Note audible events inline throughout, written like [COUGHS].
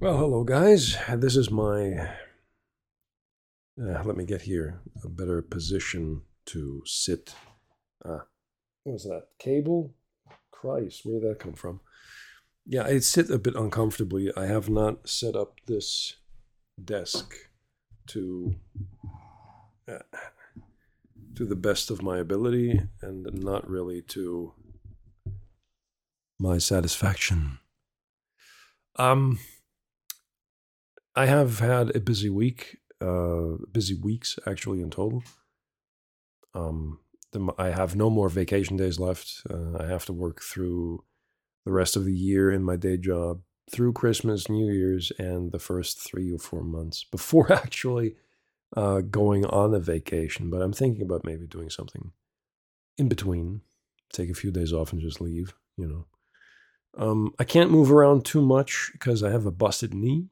Well, hello, guys. This is my. Uh, let me get here a better position to sit. Ah, what was that? Cable? Christ, where did that come from? Yeah, I sit a bit uncomfortably. I have not set up this desk to uh, to the best of my ability and not really to my satisfaction. Um, I have had a busy week, uh, busy weeks actually in total. Um, the, I have no more vacation days left. Uh, I have to work through the rest of the year in my day job, through Christmas, New Year's, and the first three or four months [LAUGHS] before actually uh, going on a vacation. But I'm thinking about maybe doing something in between, take a few days off and just leave, you know. Um, I can't move around too much because I have a busted knee.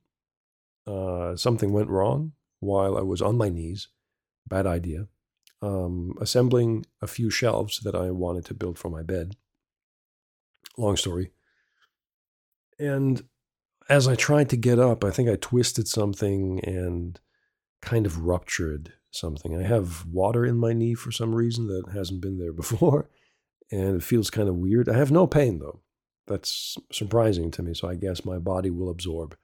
Uh, something went wrong while I was on my knees. Bad idea. Um, assembling a few shelves that I wanted to build for my bed. Long story. And as I tried to get up, I think I twisted something and kind of ruptured something. I have water in my knee for some reason that hasn't been there [LAUGHS] before, and it feels kind of weird. I have no pain though. That's surprising to me. So I guess my body will absorb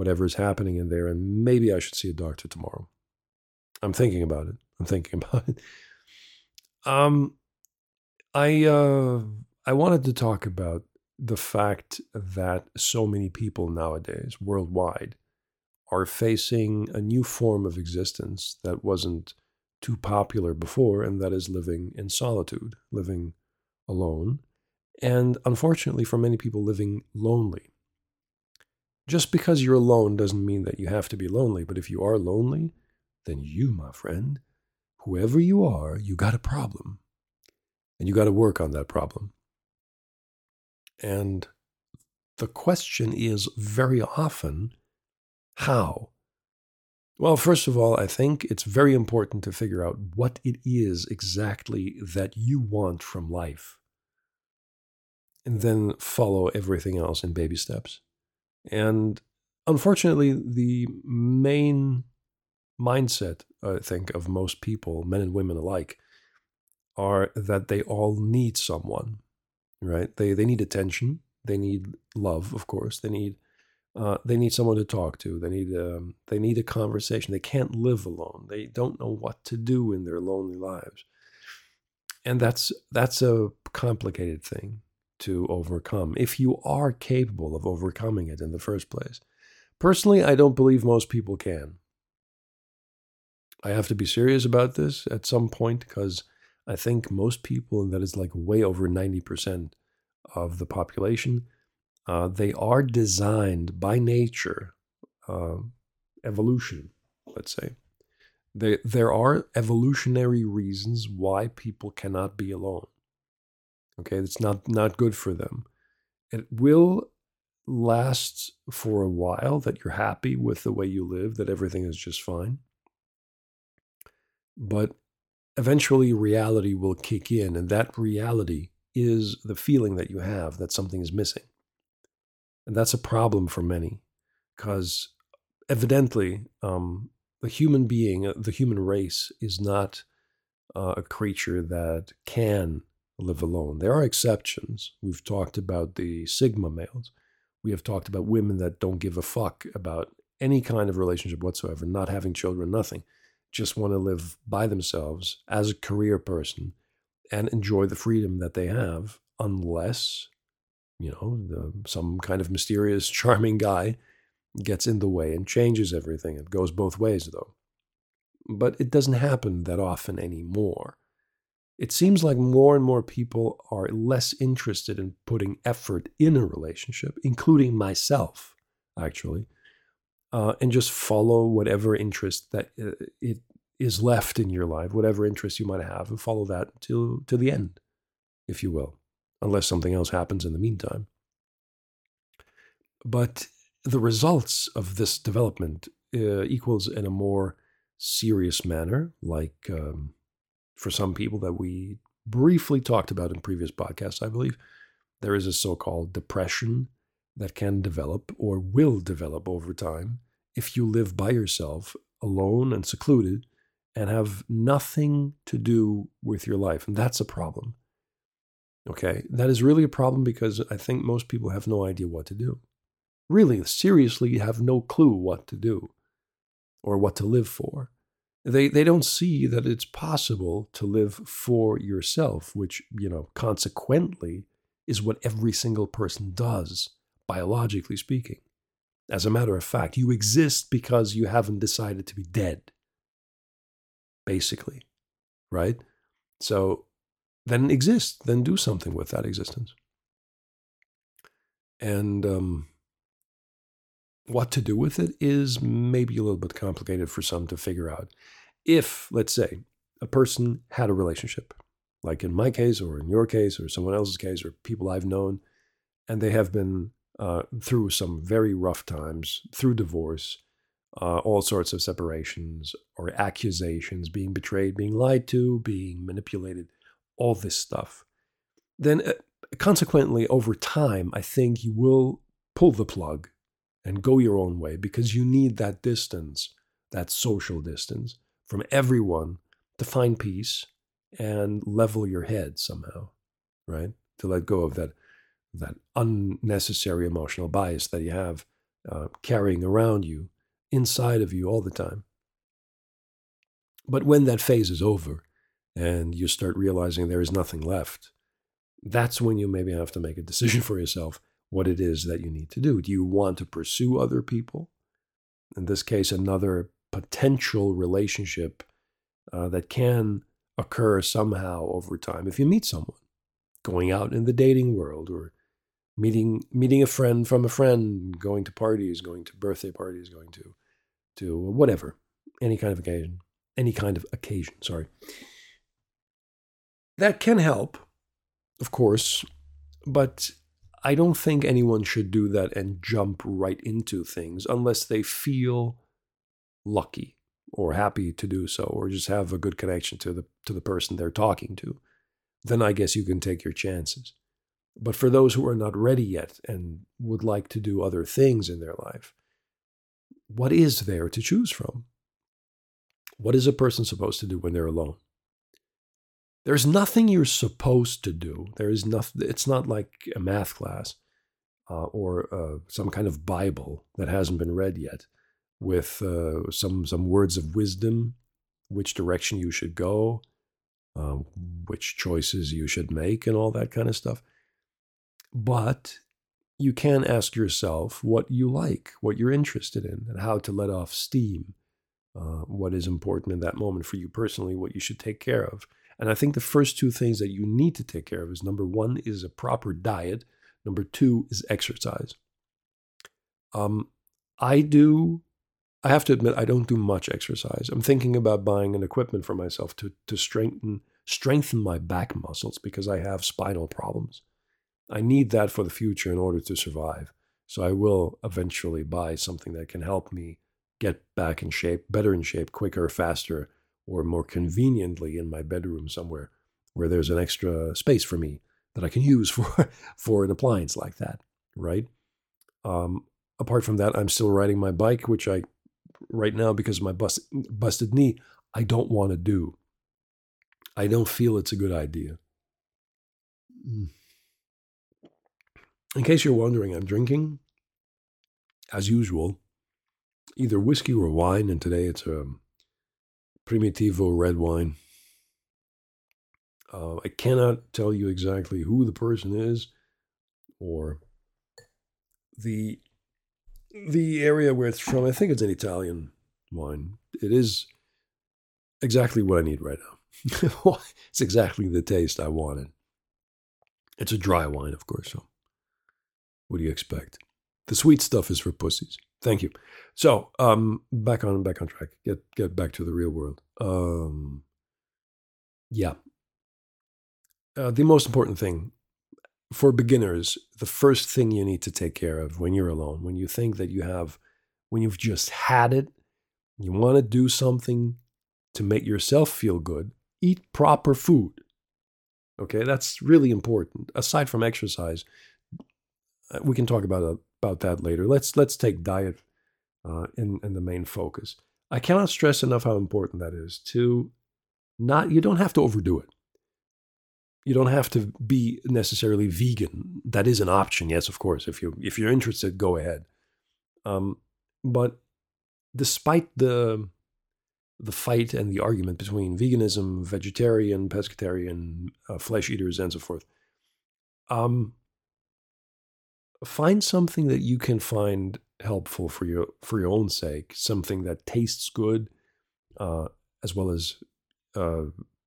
whatever is happening in there, and maybe I should see a doctor tomorrow. I'm thinking about it. I'm thinking [LAUGHS] about it. Um, I uh, I wanted to talk about the fact that so many people nowadays, worldwide, are facing a new form of existence that wasn't too popular before, and that is living in solitude, living alone, and unfortunately, for many people, living lonely. Just because you're alone doesn't mean that you have to be lonely, but if you are lonely, then you, my friend, whoever you are, you got a problem. And you got to work on that problem. And the question is very often how? Well, first of all, I think it's very important to figure out what it is exactly that you want from life. And then follow everything else in baby steps. And unfortunately, the main mindset, I think, of most people, men and women alike, are that they all need someone, right? They they need attention, they need love, of course, they need uh, they need someone to talk to. They need um, they need a conversation. They can't live alone. They don't know what to do in their lonely lives, and that's that's a complicated thing to overcome if you are capable of overcoming it in the first place. Personally, I don't believe most people can. I have to be serious about this at some point because I think most people, and that is like way over 90% of the population, uh, they are designed by nature, uh, evolution, let's say. They, there are evolutionary reasons why people cannot be alone. Okay, it's not not good for them. It will last for a while that you're happy with the way you live, that everything is just fine. But eventually reality will kick in, and that reality is the feeling that you have that something is missing. And that's a problem for many because evidently um, the human being, the human race, is not uh, a creature that can live alone. There are exceptions. We've talked about the Sigma males. We have talked about women that don't give a fuck about any kind of relationship whatsoever, not having children, nothing. Just want to live by themselves as a career person and enjoy the freedom that they have, unless, you know, the, some kind of mysterious, [LAUGHS] charming guy gets in the way and changes everything. It goes both ways, though. But it doesn't happen that often anymore it seems like more and more people are less interested in putting effort in a relationship, including myself, actually, uh, and just follow whatever interest that uh, it is left in your life, whatever interest you might have, and follow that to to the end, if you will, unless something else happens in the meantime. But the results of this development uh, equals in a more serious manner, like um, for some people that we briefly talked about in previous podcasts, I believe. There is a so called depression that can develop or will develop over time if you live by yourself, alone and secluded, and have nothing to do with your life. And that's a problem. Okay, that is really a problem because I think most people have no idea what to do. Really, seriously, have no clue what to do or what to live for. They, they don't see that it's possible to live for yourself, which, you know, consequently is what every single person does, biologically speaking. As a matter of fact, you exist because you haven't decided to be dead, basically, right? So then exist, then do something with that existence. And um, what to do with it is maybe a little bit complicated for some to figure out. If, let's say, a person had a relationship, like in my case, or in your case, or someone else's case, or people I've known, and they have been uh, through some very rough times, through divorce, uh, all sorts of separations or accusations, being betrayed, being lied to, being manipulated, all this stuff, then uh, consequently, over time, I think you will pull the plug and go your own way because you need that distance, that social distance from everyone to find peace and level your head somehow, right? To let go of that that unnecessary emotional bias that you have uh, carrying around you, inside of you all the time. But when that phase is over, and you start realizing there is nothing left, that's when you maybe have to make a decision for yourself what it is that you need to do. Do you want to pursue other people? In this case, another potential relationship uh, that can occur somehow over time if you meet someone going out in the dating world or meeting meeting a friend from a friend going to parties going to birthday parties going to to whatever any kind of occasion any kind of occasion sorry that can help, of course, but I don't think anyone should do that and jump right into things unless they feel lucky or happy to do so or just have a good connection to the to the person they're talking to. Then I guess you can take your chances. But for those who are not ready yet and would like to do other things in their life, what is there to choose from? What is a person supposed to do when they're alone? There's nothing you're supposed to do. There is nothing. It's not like a math class uh, or uh, some kind of Bible that hasn't been read yet, with uh, some some words of wisdom, which direction you should go, uh, which choices you should make, and all that kind of stuff. But you can ask yourself what you like, what you're interested in, and how to let off steam. Uh, what is important in that moment for you personally, what you should take care of and I think the first two things that you need to take care of is number one is a proper diet. Number two is exercise. Um, I do. I have to admit, I don't do much exercise. I'm thinking about buying an equipment for myself to to strengthen strengthen my back muscles because I have spinal problems. I need that for the future in order to survive. So I will eventually buy something that can help me get back in shape, better in shape, quicker, faster, or more conveniently in my bedroom somewhere where there's an extra space for me that I can use [LAUGHS] for for an appliance like that, right? Um, apart from that, I'm still riding my bike, which I right now because of my bust, busted knee, I don't want to do. I don't feel it's a good idea. Mm. In case you're wondering, I'm drinking, as usual, either whiskey or wine, and today it's a um, Primitivo red wine. Uh, I cannot tell you exactly who the person is or the the area where it's from. I think it's an Italian wine. It is exactly what I need right now. [LAUGHS] it's exactly the taste I wanted. It's a dry wine, of course. So, what do you expect? The sweet stuff is for pussies. Thank you. So, um, back on back on track. Get get back to the real world. Um, yeah. Uh, the most important thing for beginners, the first thing you need to take care of when you're alone, when you think that you have, when you've just had it, you want to do something to make yourself feel good, eat proper food. Okay, that's really important. Aside from exercise, uh, we can talk about about that later. Let's let's take diet uh, in in the main focus. I cannot stress enough how important that is to not. You don't have to overdo it. You don't have to be necessarily vegan. That is an option, yes, of course. If you if you're interested, go ahead. Um, but despite the the fight and the argument between veganism, vegetarian, pescatarian, uh, flesh eaters, and so forth, um, find something that you can find helpful for your for your own sake, something that tastes good, uh, as well as uh,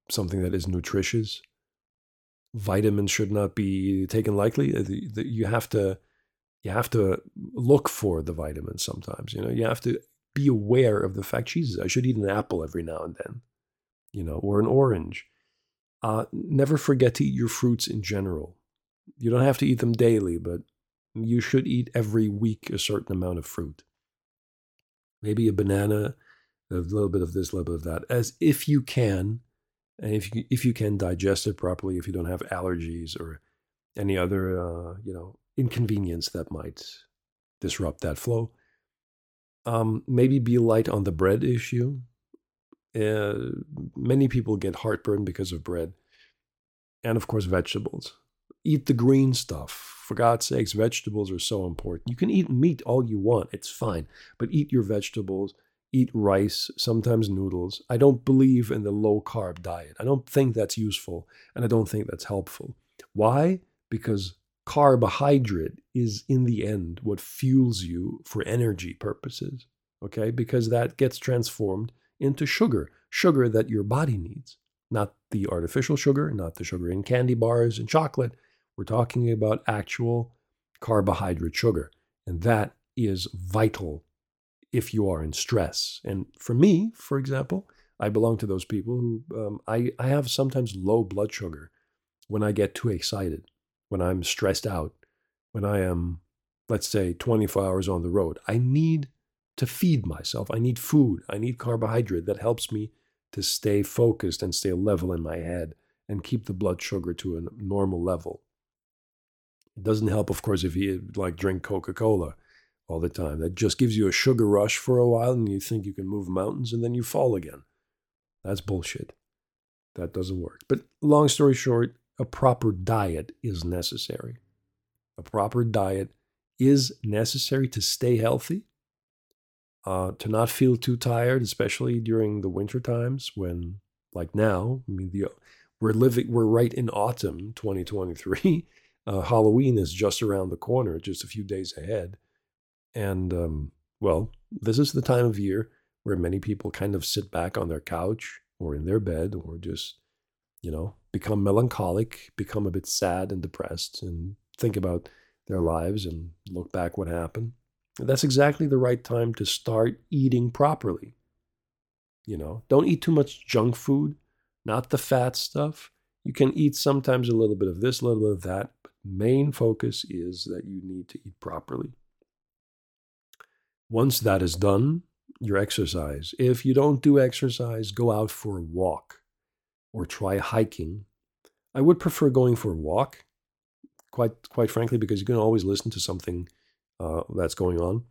something that is nutritious. Vitamins should not be taken lightly. Uh, you have to you have to look for the vitamins sometimes. You know, you have to be aware of the fact, Jesus, I should eat an apple every now and then, you know, or an orange. Uh, never forget to eat your fruits in general. You don't have to eat them daily, but you should eat every week a certain amount of fruit. Maybe a banana, a little bit of this, a little bit of that, as if you can, and if you if you can digest it properly, if you don't have allergies or any other uh, you know inconvenience that might disrupt that flow. Um, maybe be light on the bread issue. Uh, many people get heartburn because of bread, and of course vegetables. Eat the green stuff. For God's sakes, vegetables are so important. You can eat meat all you want, it's fine, but eat your vegetables, eat rice, sometimes noodles. I don't believe in the low carb diet. I don't think that's useful, and I don't think that's helpful. Why? Because carbohydrate is in the end what fuels you for energy purposes, okay? Because that gets transformed into sugar, sugar that your body needs, not the artificial sugar, not the sugar in candy bars and chocolate, we're talking about actual carbohydrate sugar. And that is vital if you are in stress. And for me, for example, I belong to those people who um, I, I have sometimes low blood sugar when I get too excited, when I'm stressed out, when I am, let's say, 24 hours on the road. I need to feed myself. I need food. I need carbohydrate that helps me to stay focused and stay level in my head and keep the blood sugar to a normal level. It doesn't help, of course, if you like drink Coca Cola all the time. That just gives you a sugar rush for a while and you think you can move mountains and then you fall again. That's bullshit. That doesn't work. But long story short, a proper diet is necessary. A proper diet is necessary to stay healthy, uh, to not feel too tired, especially during the winter times when, like now, I mean, the, we're living, we're right in autumn 2023. [LAUGHS] Uh, Halloween is just around the corner, just a few days ahead. And, um, well, this is the time of year where many people kind of sit back on their couch or in their bed or just, you know, become melancholic, become a bit sad and depressed and think about their lives and look back what happened. And that's exactly the right time to start eating properly. You know, don't eat too much junk food, not the fat stuff. You can eat sometimes a little bit of this, a little bit of that, main focus is that you need to eat properly. Once that is done, your exercise. If you don't do exercise, go out for a walk or try hiking. I would prefer going for a walk, quite quite frankly, because you can always listen to something uh, that's going on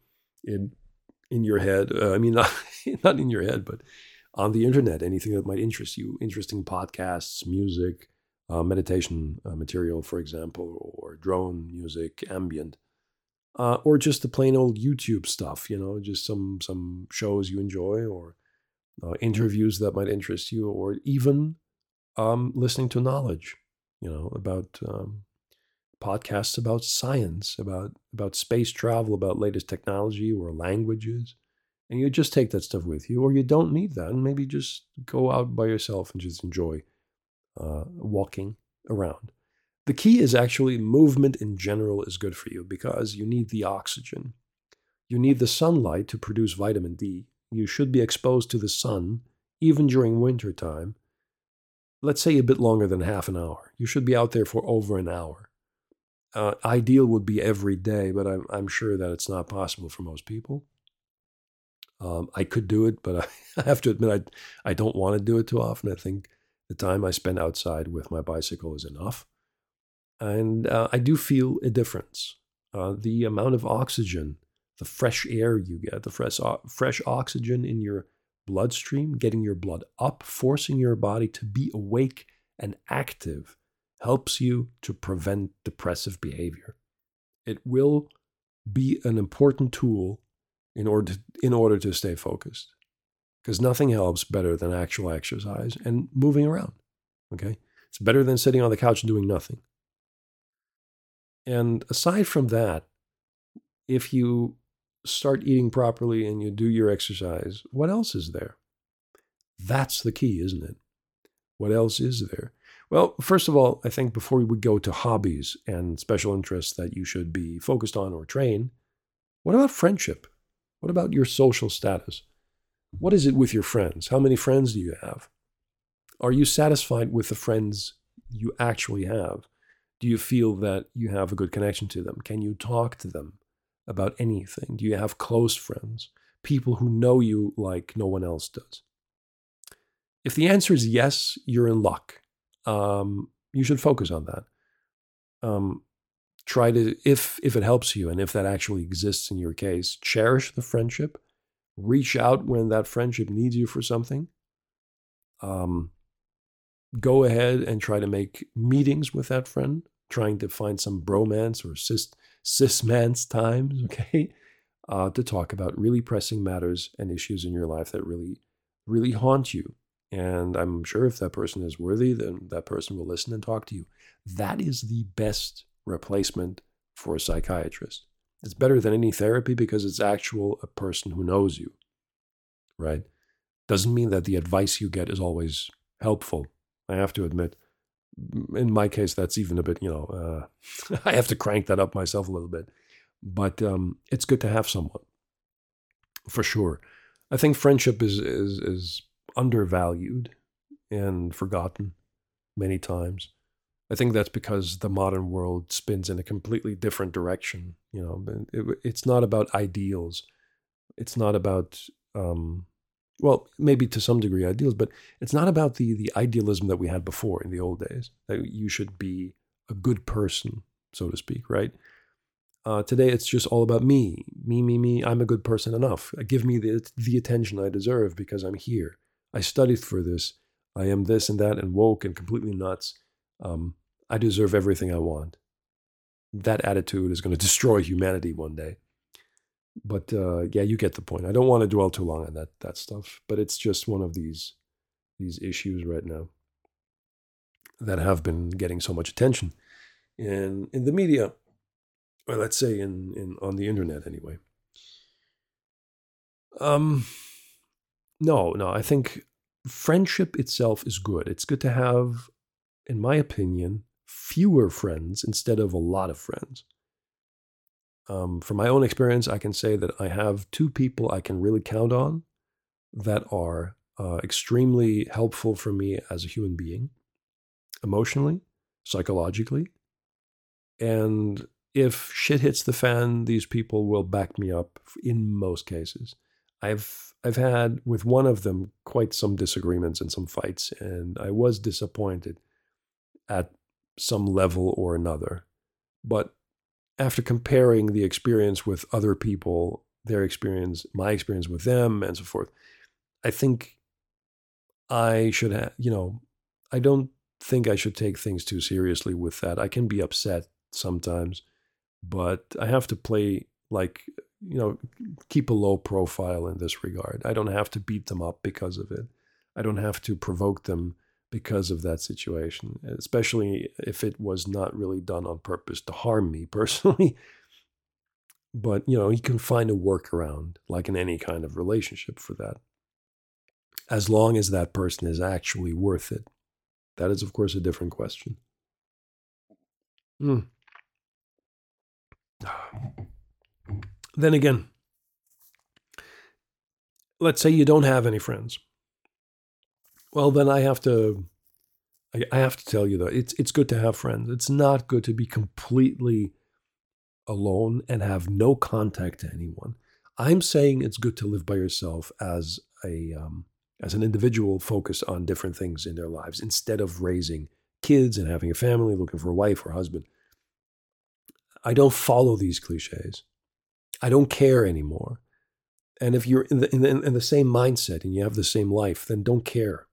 in in your head. Uh, I mean, [LAUGHS] not not in your head, but on the internet. Anything that might interest you, interesting podcasts, music, uh, meditation uh, material, for example, or drone music, ambient, uh, or just the plain old YouTube stuff. You know, just some some shows you enjoy, or uh, interviews that might interest you, or even um, listening to knowledge. You know, about um, podcasts about science, about about space travel, about latest technology or languages. And you just take that stuff with you, or you don't need that, and maybe just go out by yourself and just enjoy uh, walking around. The key is actually movement in general is good for you because you need the oxygen. You need the sunlight to produce vitamin D. You should be exposed to the sun even during winter time. Let's say a bit longer than half an hour. You should be out there for over an hour. Uh, ideal would be every day, but I'm, I'm sure that it's not possible for most people. Um, I could do it, but I, [LAUGHS] I have to admit I I don't want to do it too often. I think the time I spend outside with my bicycle is enough. And uh, I do feel a difference. uh, the amount of oxygen, the fresh air you get, the fresh, fresh oxygen in your bloodstream, getting your blood up, forcing your body to be awake and active helps you to prevent depressive behavior. It will be an important tool in order to, in order to stay focused. Because nothing helps better than actual exercise and moving around. Okay? It's better than sitting on the couch doing nothing. And aside from that, if you start eating properly and you do your exercise, what else is there? That's the key, isn't it? What else is there? Well, first of all, I think before we go to hobbies and special interests that you should be focused on or train, what about friendship? What about your social status? What is it with your friends? How many friends do you have? Are you satisfied with the friends you actually have? Do you feel that you have a good connection to them? Can you talk to them about anything? Do you have close friends? People who know you like no one else does? If the answer is yes, you're in luck. Um, you should focus on that. Um, try to, if if it helps you, and if that actually exists in your case, cherish the friendship. Reach out when that friendship needs you for something. Um, go ahead and try to make meetings with that friend, trying to find some bromance or cis cismance times, [LAUGHS] okay, uh, to talk about really pressing matters and issues in your life that really, really haunt you. And I'm sure if that person is worthy, then that person will listen and talk to you. That is the best replacement for a psychiatrist. It's better than any therapy because it's actual a person who knows you, right? Doesn't mean that the advice you get is always helpful. I have to admit, in my case, that's even a bit, you know, uh, [LAUGHS] I have to crank that up myself a little bit. But um, it's good to have someone, for sure. I think friendship is is is undervalued and forgotten many times. I think that's because the modern world spins in a completely different direction. You know, it, it's not about ideals. It's not about, um, well, maybe to some degree ideals, but it's not about the the idealism that we had before in the old days. That you should be a good person, so to speak, right? Uh, today, it's just all about me, me, me, me. I'm a good person enough. Give me the the attention I deserve because I'm here. I studied for this. I am this and that and woke and completely nuts. Um, I deserve everything I want. That attitude is going [LAUGHS] to destroy humanity one day. But uh, yeah, you get the point. I don't want to dwell too long on that that stuff, but it's just one of these these issues right now that have been getting so much attention in in the media, or let's say in in on the internet anyway. Um, no, no, I think friendship itself is good. It's good to have, in my opinion, fewer friends instead of a lot of friends. Um, from my own experience, I can say that I have two people I can really count on that are uh, extremely helpful for me as a human being, emotionally, psychologically. And if shit hits the fan, these people will back me up in most cases. I've I've had with one of them quite some disagreements and some fights, and I was disappointed at some level or another. But after comparing the experience with other people, their experience, my experience with them, and so forth, I think I should have, you know, I don't think I should take things too seriously with that. I can be upset sometimes, but I have to play like you know, keep a low profile in this regard. I don't have to beat them up because of it. I don't have to provoke them because of that situation, especially if it was not really done on purpose to harm me [LAUGHS] personally. but, you know, you can find a workaround, like in any kind of relationship for that, as long as that person is actually worth it. That is, of course, a different question. Hmm. Then again, let's say you don't have any friends. Well, then I have to I have to tell you though, it's it's good to have friends. It's not good to be completely alone and have no contact to anyone. I'm saying it's good to live by yourself as a um, as an individual focused on different things in their lives instead of raising kids and having a family, looking for a wife or husband. I don't follow these cliches. I don't care anymore. And if you're in the, in the, in the same mindset and you have the same life, then don't care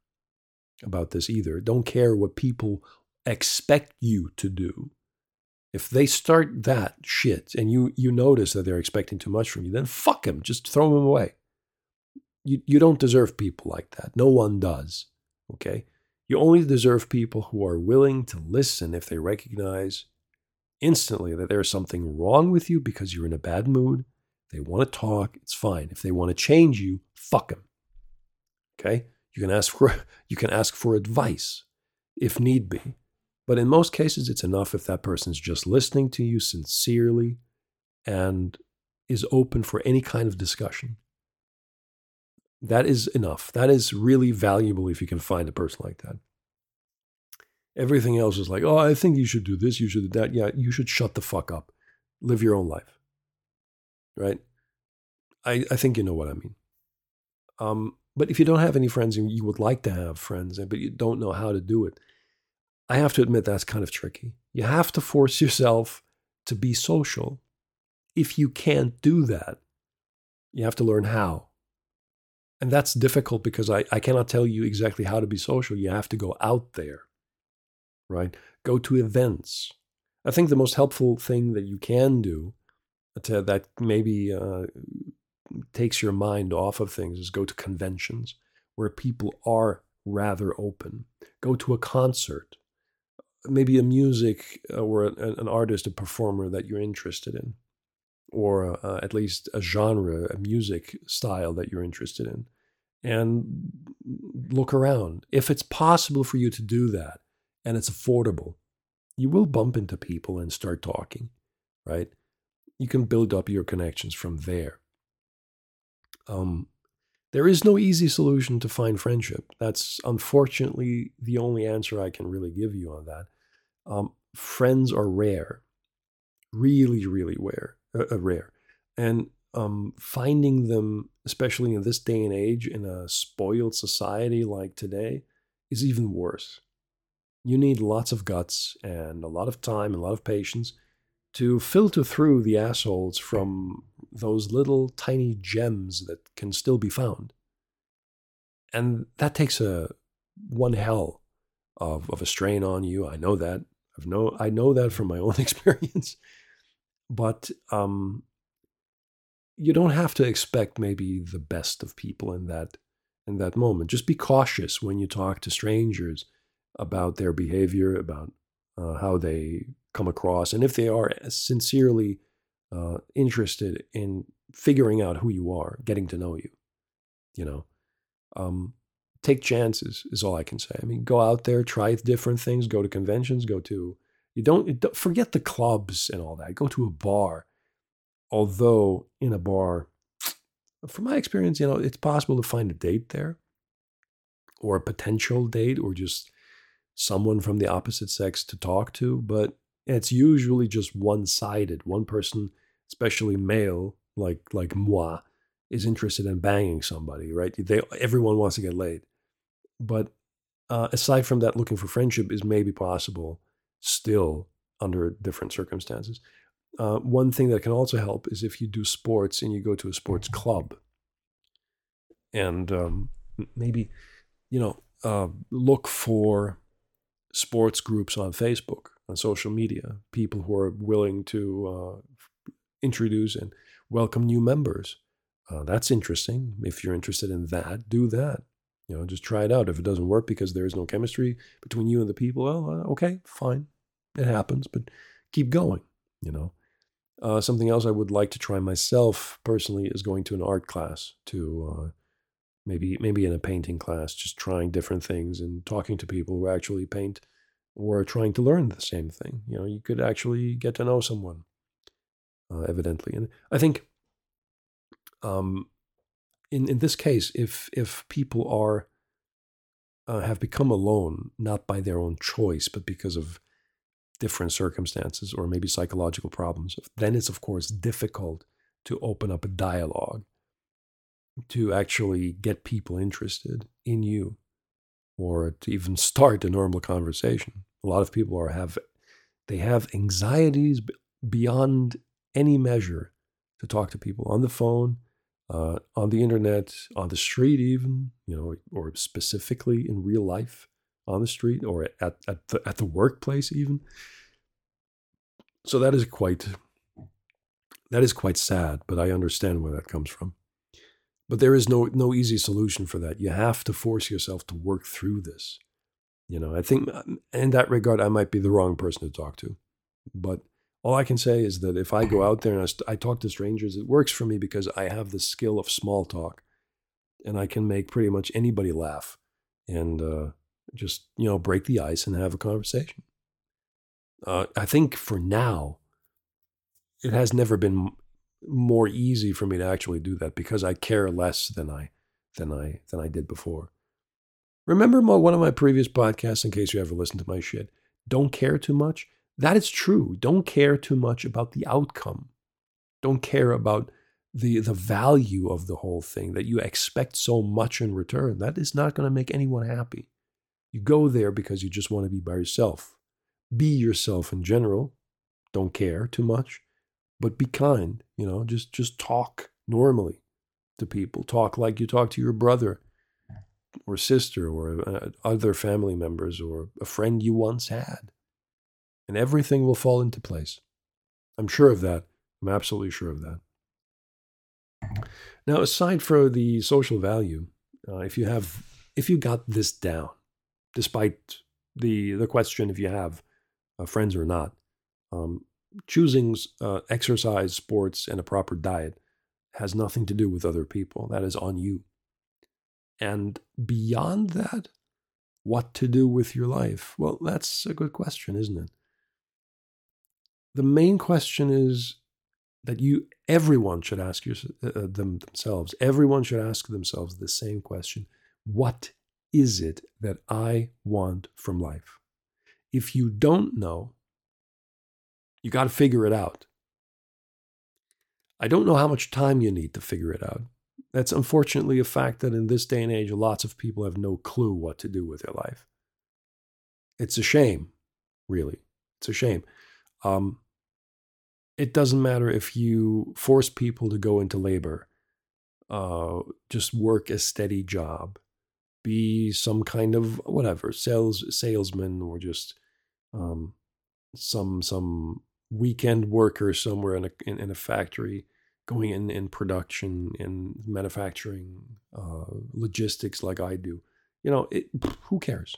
about this either. Don't care what people expect you to do. If they start that shit and you you notice that they're expecting too much from you, then fuck them. Just throw them away. You you don't deserve people like that. No one does. Okay? You only deserve people who are willing to listen if they recognize instantly that there's something wrong with you because you're in a bad mood. They want to talk, it's fine. If they want to change you, fuck them. Okay? You can ask [LAUGHS] for you can ask for advice if need be. But in most cases it's enough if that person's just listening to you sincerely and is open for any kind of discussion. That is enough. That is really valuable if you can find a person like that. Everything else is like, oh, I think you should do this, you should do that. Yeah, you should shut the fuck up. Live your own life. Right? I, I think you know what I mean. Um, but if you don't have any friends and you would like to have friends, but you don't know how to do it, I have to admit that's kind of tricky. You have to force yourself to be social. If you can't do that, you have to learn how. And that's difficult because I, I cannot tell you exactly how to be social. You have to go out there, right? Go to events. I think the most helpful thing that you can do to, that maybe uh, takes your mind off of things is go to conventions where people are rather open. Go to a concert, maybe a music uh, or an artist, a performer that you're interested in or uh, at least a genre, a music style that you're interested in, and look around. If it's possible for you to do that and it's affordable, you will bump into people and start talking, right? You can build up your connections from there. Um, there is no easy solution to find friendship. That's unfortunately the only answer I can really give you on that. Um, friends are rare, really, really rare uh, uh, rare. And um, finding them, especially in this day and age, in a spoiled society like today, is even worse. You need lots of guts and a lot of time and a lot of patience to filter through the assholes from those little tiny gems that can still be found. And that takes a one hell of, of a strain on you. I know that. I've know I know that from my own [LAUGHS] experience but um, you don't have to expect maybe the best of people in that in that moment. Just be cautious when you talk to strangers about their behavior, about uh, how they come across, and if they are sincerely uh, interested in figuring out who you are, getting to know you. You know, um, take chances is all I can say. I mean, go out there, try different things, go to conventions, go to you don't, don't forget the clubs and all that. Go to a bar. Although in a bar, from my experience, you know, it's possible to find a date there or a potential date or just someone from the opposite sex to talk to, but it's usually just one-sided. One person, especially male, like like moi, is interested in banging somebody, right? They everyone wants to get laid, but uh, aside from that, looking for friendship is maybe possible still under different circumstances. Uh, one thing that can also help is if you do sports and you go to a sports club and um, maybe, you know, uh, look for sports groups on Facebook, on social media, people who are willing to uh, introduce and welcome new members. Uh, that's interesting. If you're interested in that, do that. You know, just try it out. If it doesn't work because there is no chemistry between you and the people, well, uh, okay, fine. It happens, but keep going, you know. Uh, something else I would like to try myself personally is going to an art class to uh, maybe maybe in a painting class, just trying different things and talking to people who actually paint or trying to learn the same thing. You know, you could actually get to know someone, uh, evidently. And I think um, in in this case, if if people are uh, have become alone not by their own choice, but because of different circumstances or maybe psychological problems, then it's of course difficult to open up a dialogue to actually get people interested in you or to even [LAUGHS] start a normal conversation. A lot of people are have they have anxieties beyond any measure to talk to people on the phone, uh, on the internet, on the street, even, you know, or specifically in real life on the street or at, at, the, at the workplace, even. So that is quite that is quite sad, but I understand where that comes from. But there is no no easy solution for that. You have to force yourself to work through this. You know, I think in that regard, I might be the wrong person to talk to. But all I can say is that if I go out there and I, st- I talk to strangers, it works for me because I have the skill of small talk, and I can make pretty much anybody laugh, and uh, just you know break the ice and have a conversation. Uh, I think for now, it has never been more easy for me to actually do that because I care less than I than I than I did before. Remember my, one of my previous podcasts, in case you ever listened to my shit. Don't care too much. That is true. Don't care too much about the outcome. Don't care about the the value of the whole thing that you expect so much in return. That is not going to make anyone happy. You go there because you just want to be by yourself. Be yourself in general. Don't care too much but be kind you know just just talk normally to people talk like you talk to your brother or sister or uh, other family members or a friend you once had and everything will fall into place i'm sure of that i'm absolutely sure of that now aside from the social value uh, if you have if you got this down despite the the question if you have uh, friends or not um, choosing uh, exercise, sports, and a proper diet has nothing to do with other people. That is on you. And beyond that, what to do with your life? Well, that's a good question, isn't it? The main question is that you, everyone should ask your, uh, uh, them themselves. Everyone should ask themselves the same question: What is it that I want from life? If you don't know, you got to figure it out. I don't know how much time you need to figure it out. That's unfortunately a fact that in this day and age, lots of people have no clue what to do with their life. It's a shame, really. It's a shame. Um, it doesn't matter if you force people to go into labor, uh, just work a steady job, be some kind of whatever sales salesman or just um, some some weekend worker somewhere in a in, in a factory going in in production in manufacturing uh, logistics like I do. You know it, who cares?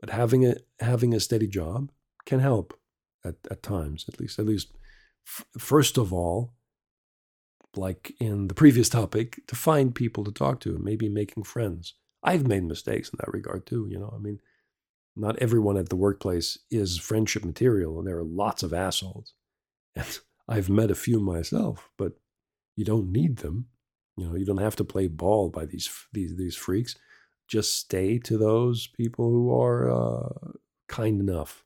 But having a having a steady job can help at, at times at least at least f- first of all like in the previous topic to find people to talk to and maybe making friends I've made mistakes in that regard too you know I mean not everyone at the workplace is friendship material, and there are lots of assholes. [LAUGHS] And I've met a few myself, but you don't need them. You know, you don't have to play ball by these these these freaks. Just stay to those people who are uh, kind enough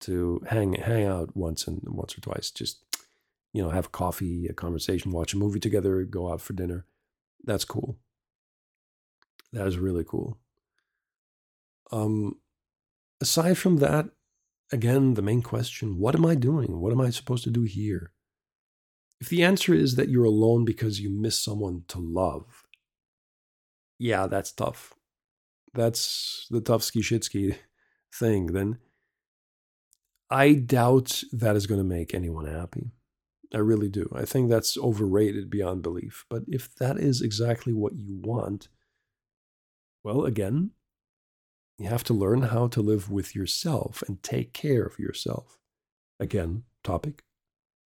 to hang hang out once and once or twice. Just you know, have coffee, a conversation, watch a movie together, go out for dinner. That's cool. That is really cool. Um, aside from that, again, the main question what am I doing? What am I supposed to do here? If the answer is that you're alone because you miss someone to love, yeah, that's tough. That's the tough ski shitsky thing. Then I doubt that is going to make anyone happy. I really do. I think that's overrated beyond belief. But if that is exactly what you want, well, again, you have to learn how to live with yourself and take care of yourself. Again, topic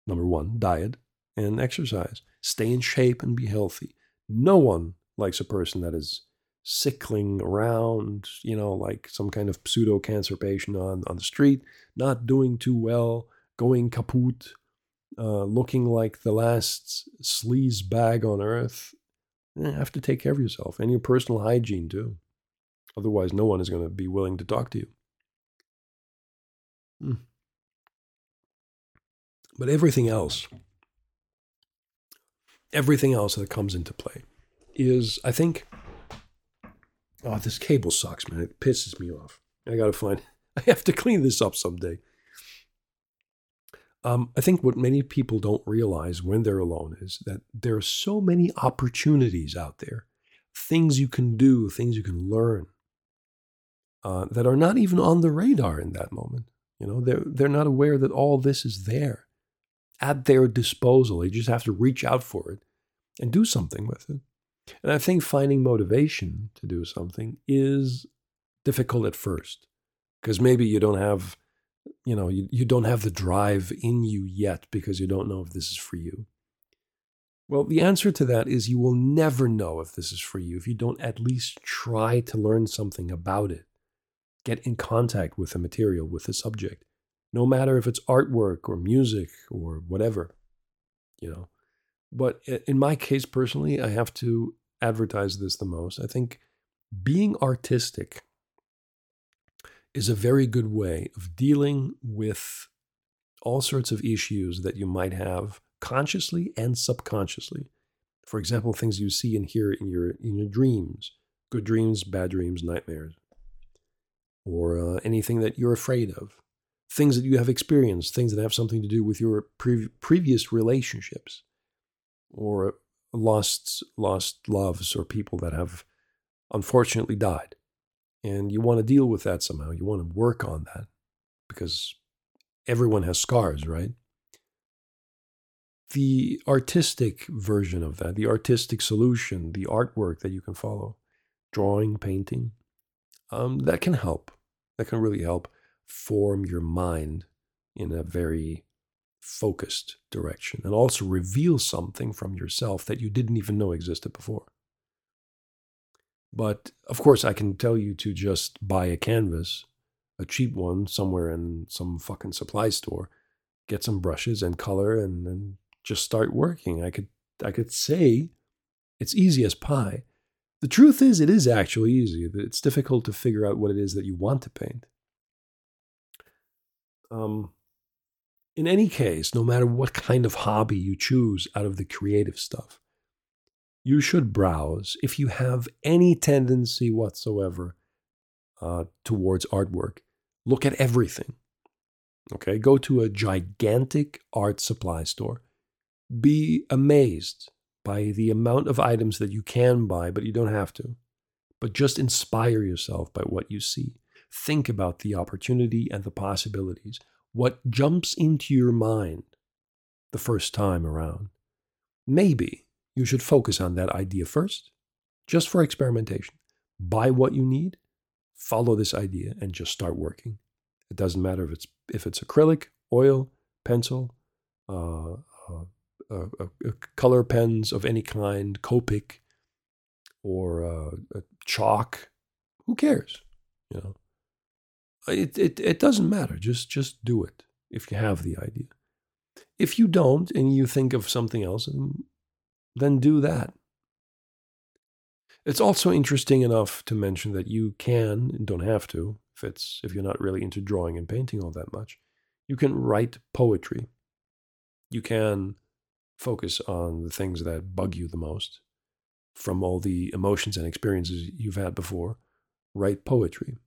number one diet and exercise. Stay in shape and be healthy. No one likes a person that is sickling around, you know, like some kind of pseudo cancer patient on, on the street, not doing too well, going kaput, uh, looking like the last sleaze bag on earth. You have to take care of yourself and your personal hygiene too. Otherwise, no one is going to be willing to talk to you. Hmm. But everything else, everything else that comes into play is, I think, oh, this cable sucks, man. It pisses me off. I got to find, [LAUGHS] I have to clean this up someday. Um, I think what many people don't realize when they're alone is that there are so many opportunities out there, things you can do, things you can learn uh, that are not even on the radar in that moment. You know, they're they're not aware that all this is there at their disposal. They just have to reach out for it and do something with it. And I think finding motivation to do something is difficult at first because maybe you don't have you know you, you don't have the drive in you yet because you don't know if this is for you. Well the answer to that is you will never know if this is for you if you don't at least try to learn something about it. Get in contact with the material with the subject no matter if it's artwork or music or whatever you know but in my case personally i have to advertise this the most. I think being artistic is a very good way of dealing with all sorts of issues that you might have consciously and subconsciously. For example, things you see and hear in your in your dreams, good dreams, bad dreams, nightmares, or uh, anything that you're afraid of, things that you have experienced, things that have something to do with your pre- previous relationships, or lost lost loves or people that have unfortunately died. And you want to deal with that somehow. You want to work on that because everyone has scars, right? The artistic version of that, the artistic solution, the artwork that you can follow, drawing, painting, um, that can help. That can really help form your mind in a very focused direction and also reveal something from yourself that you didn't even know existed before. But of course, I can tell you to just buy a canvas, a cheap one, somewhere in some fucking supply store, get some brushes and color, and then just start working. I could, I could say it's easy as pie. The truth is, it is actually easy. It's difficult to figure out what it is that you want to paint. Um, in any case, no matter what kind of hobby you choose out of the creative stuff, you should browse if you have any tendency whatsoever uh, towards artwork. Look at everything. Okay, go to a gigantic art supply store. Be amazed by the amount of items that you can buy, but you don't have to. But just inspire yourself by what you see. Think about the opportunity and the possibilities. What jumps into your mind the first time around? Maybe you should focus on that idea first, just for experimentation. Buy what you need, follow this idea, and just start working. It doesn't matter if it's if it's acrylic, oil, pencil, uh, uh, uh, uh color pens of any kind, Copic, or uh, chalk. Who cares? You know, it, it it doesn't matter. Just just do it if you have the idea. If you don't, and you think of something else, then do that. It's also interesting enough to mention that you can and don't have to, if it's if you're not really into drawing and painting all that much, you can write poetry. You can focus on the things that bug you the most from all the emotions and experiences you've had before. Write poetry.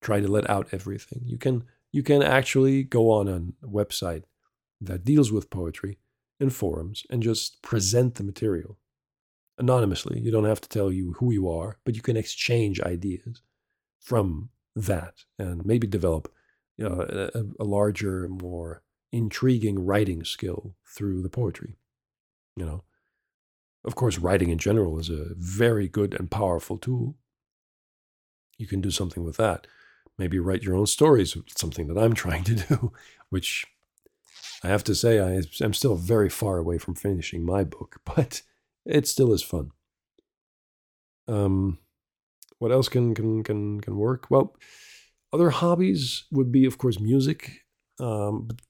Try to let out everything. You can you can actually go on a website that deals with poetry and forums and just present the material anonymously. You don't have to tell you who you are, but you can exchange ideas from that and maybe develop you know, a, a, larger, more intriguing writing skill through the poetry. You know, of course, writing in general is a very good and powerful tool. You can do something with that. Maybe write your own stories, something that I'm trying to do, [LAUGHS] which I have to say, I am still very far away from finishing my book, [LAUGHS] but it still is fun. Um, what else can can can can work? Well, other hobbies would be, of course, music. Um, but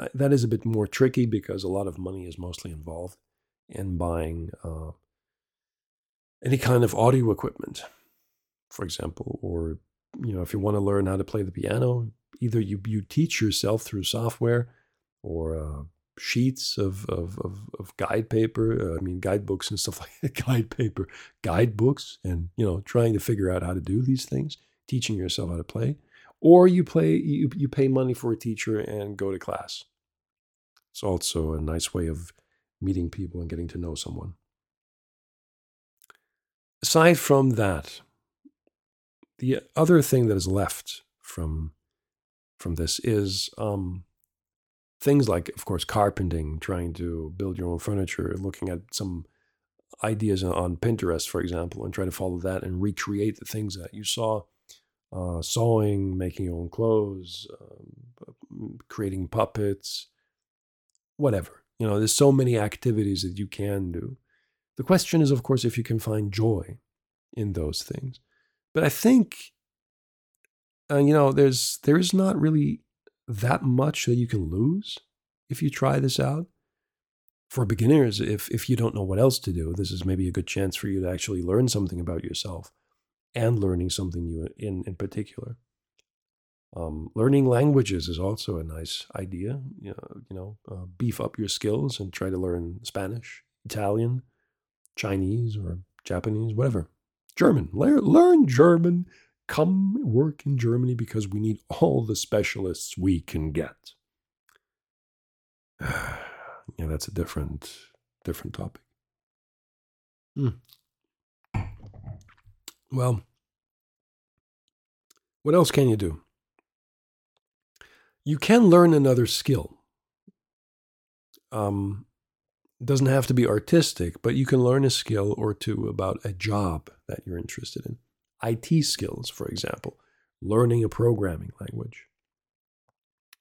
uh, that is a bit more tricky because a lot of money is mostly involved in buying uh, any kind of audio equipment, for example, or you know, if you want to learn how to play the piano, either you you teach yourself through software or uh, sheets of, of, of, of, guide paper, uh, I mean, guidebooks and [LAUGHS] stuff like that, guide paper, guidebooks, and, you know, trying to figure out how to do these things, teaching yourself how to play. Or you play, you, you pay money for a teacher and go to class. It's also a nice way of meeting people and getting to know someone. Aside from that, the other thing that is left from from this is um, things like, of course, carpenting, trying to build your own furniture, looking at some ideas on Pinterest, for example, and try to follow that and recreate the things that you saw. Uh, sewing, making your own clothes, um, creating puppets, whatever. You know, there's so many activities that you can do. The question is, of course, if you can find joy in those things. But I think, uh, you know, there's there's not really that much that you can lose if you try this out. For beginners, if if you don't know what else to do, this is maybe a good chance for you to actually learn something about yourself and learning something new in in particular. Um, learning languages is also a nice idea. You know, you know uh, beef up your skills and try to learn Spanish, Italian, Chinese, or Japanese, whatever. German. Learn, German. Come work in Germany because we need all the specialists we can get. [SIGHS] yeah, that's a different different topic. Hmm. Well, what else can you do? You can learn another skill. Um, doesn't have to be artistic, but you can learn a skill or two about a job that you're interested in. IT skills, for example, learning a programming language,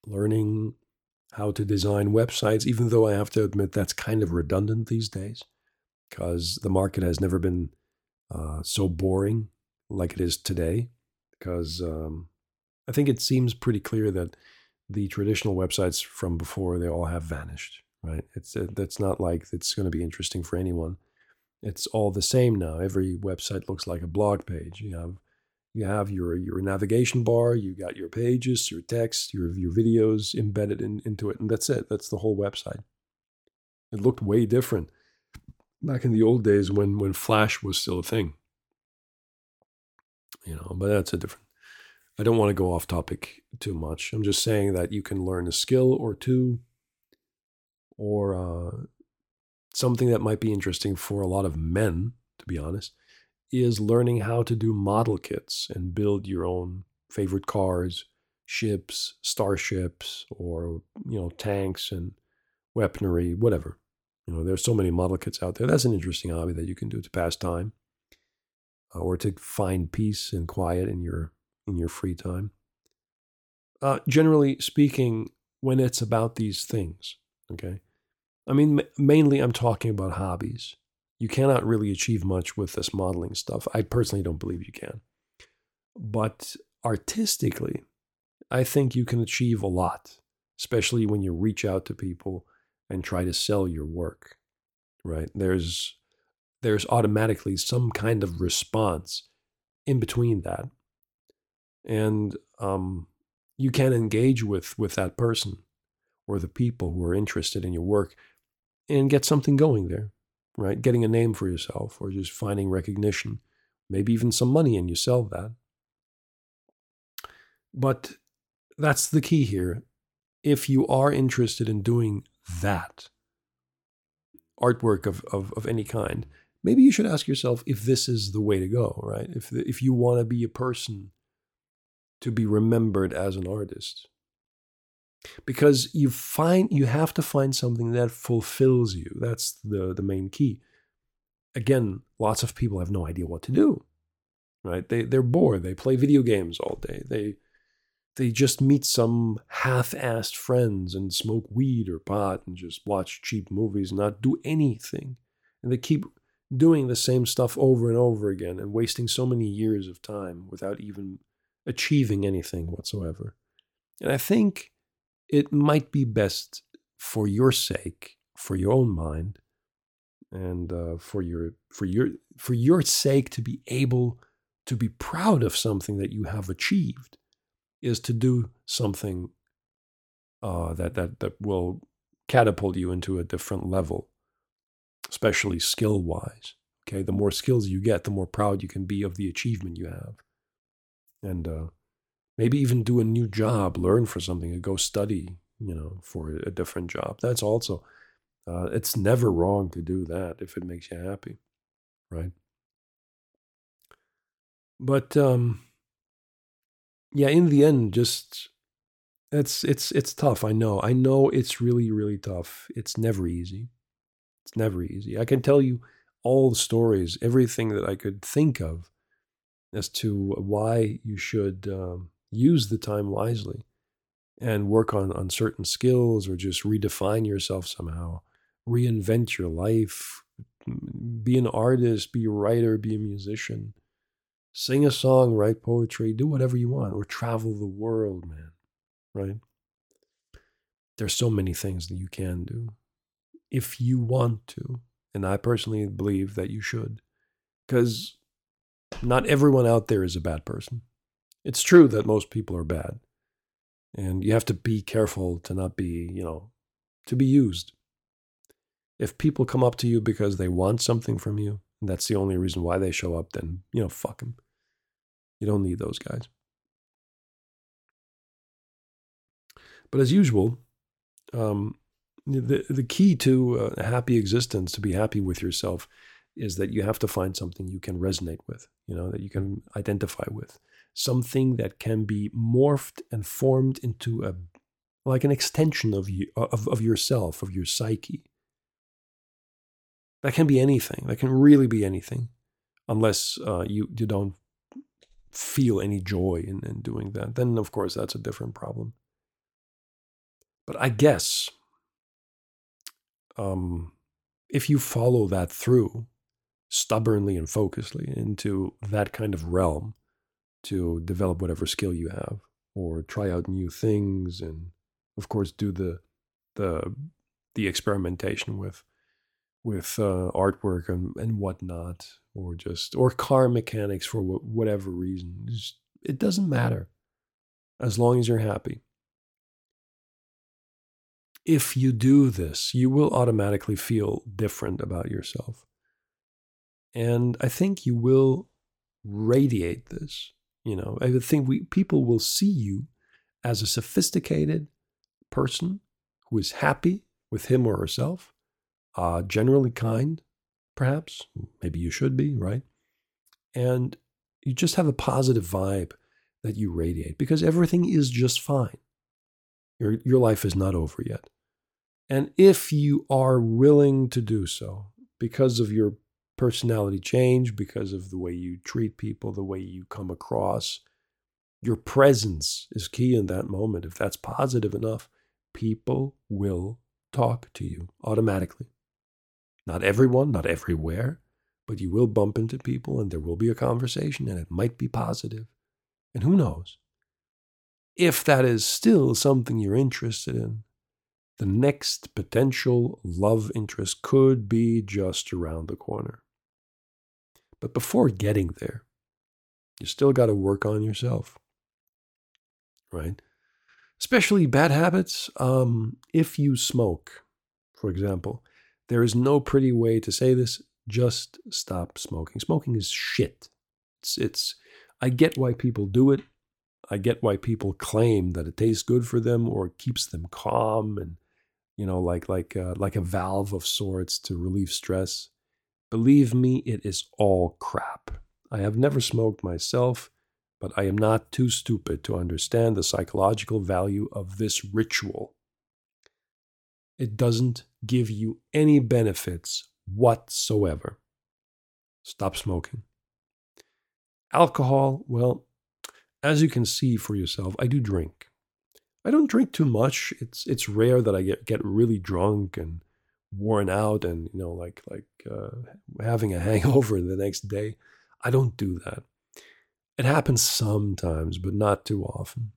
learning how to design websites, even though I have to admit that's kind of redundant these days because the market has never been uh, so boring like it is today. Because um, I think it seems pretty clear that the traditional websites from before they all have vanished. Right? It's uh, that's not like it's going to be interesting for anyone. It's all the same now. Every website looks like a blog page. You have you have your your navigation bar, you got your pages, your text, your your videos embedded in, into it, and that's it. That's the whole website. It looked way different back in the old days when when Flash was still a thing. You know, but that's a different I don't want to go off topic too much. I'm just saying that you can learn a skill or two or uh, something that might be interesting for a lot of men, to be honest, is learning how to do model kits and build your own favorite cars, ships, starships, or you know tanks and weaponry, whatever. You know, there's so many model kits out there. That's an interesting hobby that you can do to pass time, uh, or to find peace and quiet in your in your free time. Uh, generally speaking, when it's about these things, okay, I mean, mainly I'm talking about hobbies. You cannot really achieve much with this modeling stuff. I personally don't believe you can. But artistically, I think you can achieve a lot, especially when you reach out to people and try to sell your work. Right? There's there's automatically some kind of response in between that. And um, you can engage with with that person or the people who are interested in your work and get something going there, right? Getting a name for yourself or just finding recognition, maybe even some money, and you sell that. But that's the key here. If you are interested in doing that, artwork of, of, of any kind, maybe you should ask yourself if this is the way to go, right? If, if you want to be a person to be remembered as an artist, because you find you have to find something that fulfills you. That's the the main key. Again lots of people have no idea what to do right? They they're bored. They play video games all day. They they just meet some half-assed friends and smoke weed or pot and just watch cheap movies and not do anything. And they keep doing the same stuff over and over again and wasting so many years of time without even achieving anything whatsoever. And i think it might be best for your sake, for your own mind, and uh, for your for your for your sake to be able to be proud of something that you have achieved is to do something uh, that that that will catapult you into a different level, especially skill wise. Okay, the more skills you get, the more proud you can be of the achievement you have, and uh, maybe even do a new job, learn for something, go study, you know, for a different job. That's also, uh, it's never wrong to do that if it makes you happy, right? But um, yeah, in the end, just it's it's it's tough. I know. I know it's really really tough. It's never easy. It's never easy. I can tell you all the stories, everything that I could think of as to why you should um, use the time wisely and work on, on certain skills or just redefine yourself somehow, reinvent your life, be an artist, be a writer, be a musician, sing a song, write poetry, do whatever you want, or travel the world, man, right? There's so many things that you can do if you want to. And I personally believe that you should. Because not everyone out there is a bad person. It's true that most people are bad. And you have to be careful to not be, you know, to be used. If people come up to you because they want something from you, and that's the only reason why they show up, then, you know, fuck them. You don't need those guys. But as usual, um, the the key to a happy existence, to be happy with yourself, is that you have to find something you can resonate with, you know, that you can identify with, something that can be morphed and formed into a like an extension of you of, of yourself, of your psyche. That can be anything. That can really be anything, unless uh, you you don't feel any joy in, in doing that. Then of course that's a different problem. But I guess um, if you follow that through stubbornly and focusedly into that kind of realm to develop whatever skill you have or try out new things and of course do the the the experimentation with with uh, artwork and, and whatnot or just or car mechanics for wh- whatever reason just, it doesn't matter as long as you're happy if you do this, you will automatically feel different about yourself. And I think you will radiate this. You know, I think we people will see you as a sophisticated person who is happy with him or herself, uh, generally kind, perhaps. Maybe you should be, right? And you just have a positive vibe that you radiate because everything is just fine. Your, your life is not over yet. And if you are willing to do so because of your personality change, because of the way you treat people, the way you come across, your presence is key in that moment. If that's positive enough, people will talk to you automatically. Not everyone, not everywhere, but you will bump into people and there will be a conversation and it might be positive. And who knows? If that is still something you're interested in, the next potential love interest could be just around the corner. But before getting there, you still got to work on yourself, right? Especially bad habits. Um, if you smoke, for example, there is no pretty way to say this. Just stop smoking. Smoking is shit. It's, it's, I get why people do it. I get why people claim that it tastes good for them or keeps them calm and you know, like like uh, like a valve of sorts to relieve stress. Believe me, it is all crap. I have never smoked myself, but I am not too stupid to understand the psychological value of this ritual. It doesn't give you any benefits whatsoever. Stop smoking. Alcohol, well, as you can see for yourself, I do drink. I don't drink too much. It's it's rare that I get get really drunk and worn out and you know like like uh, having a [LAUGHS] hangover the next day. I don't do that. It happens sometimes, but not too often.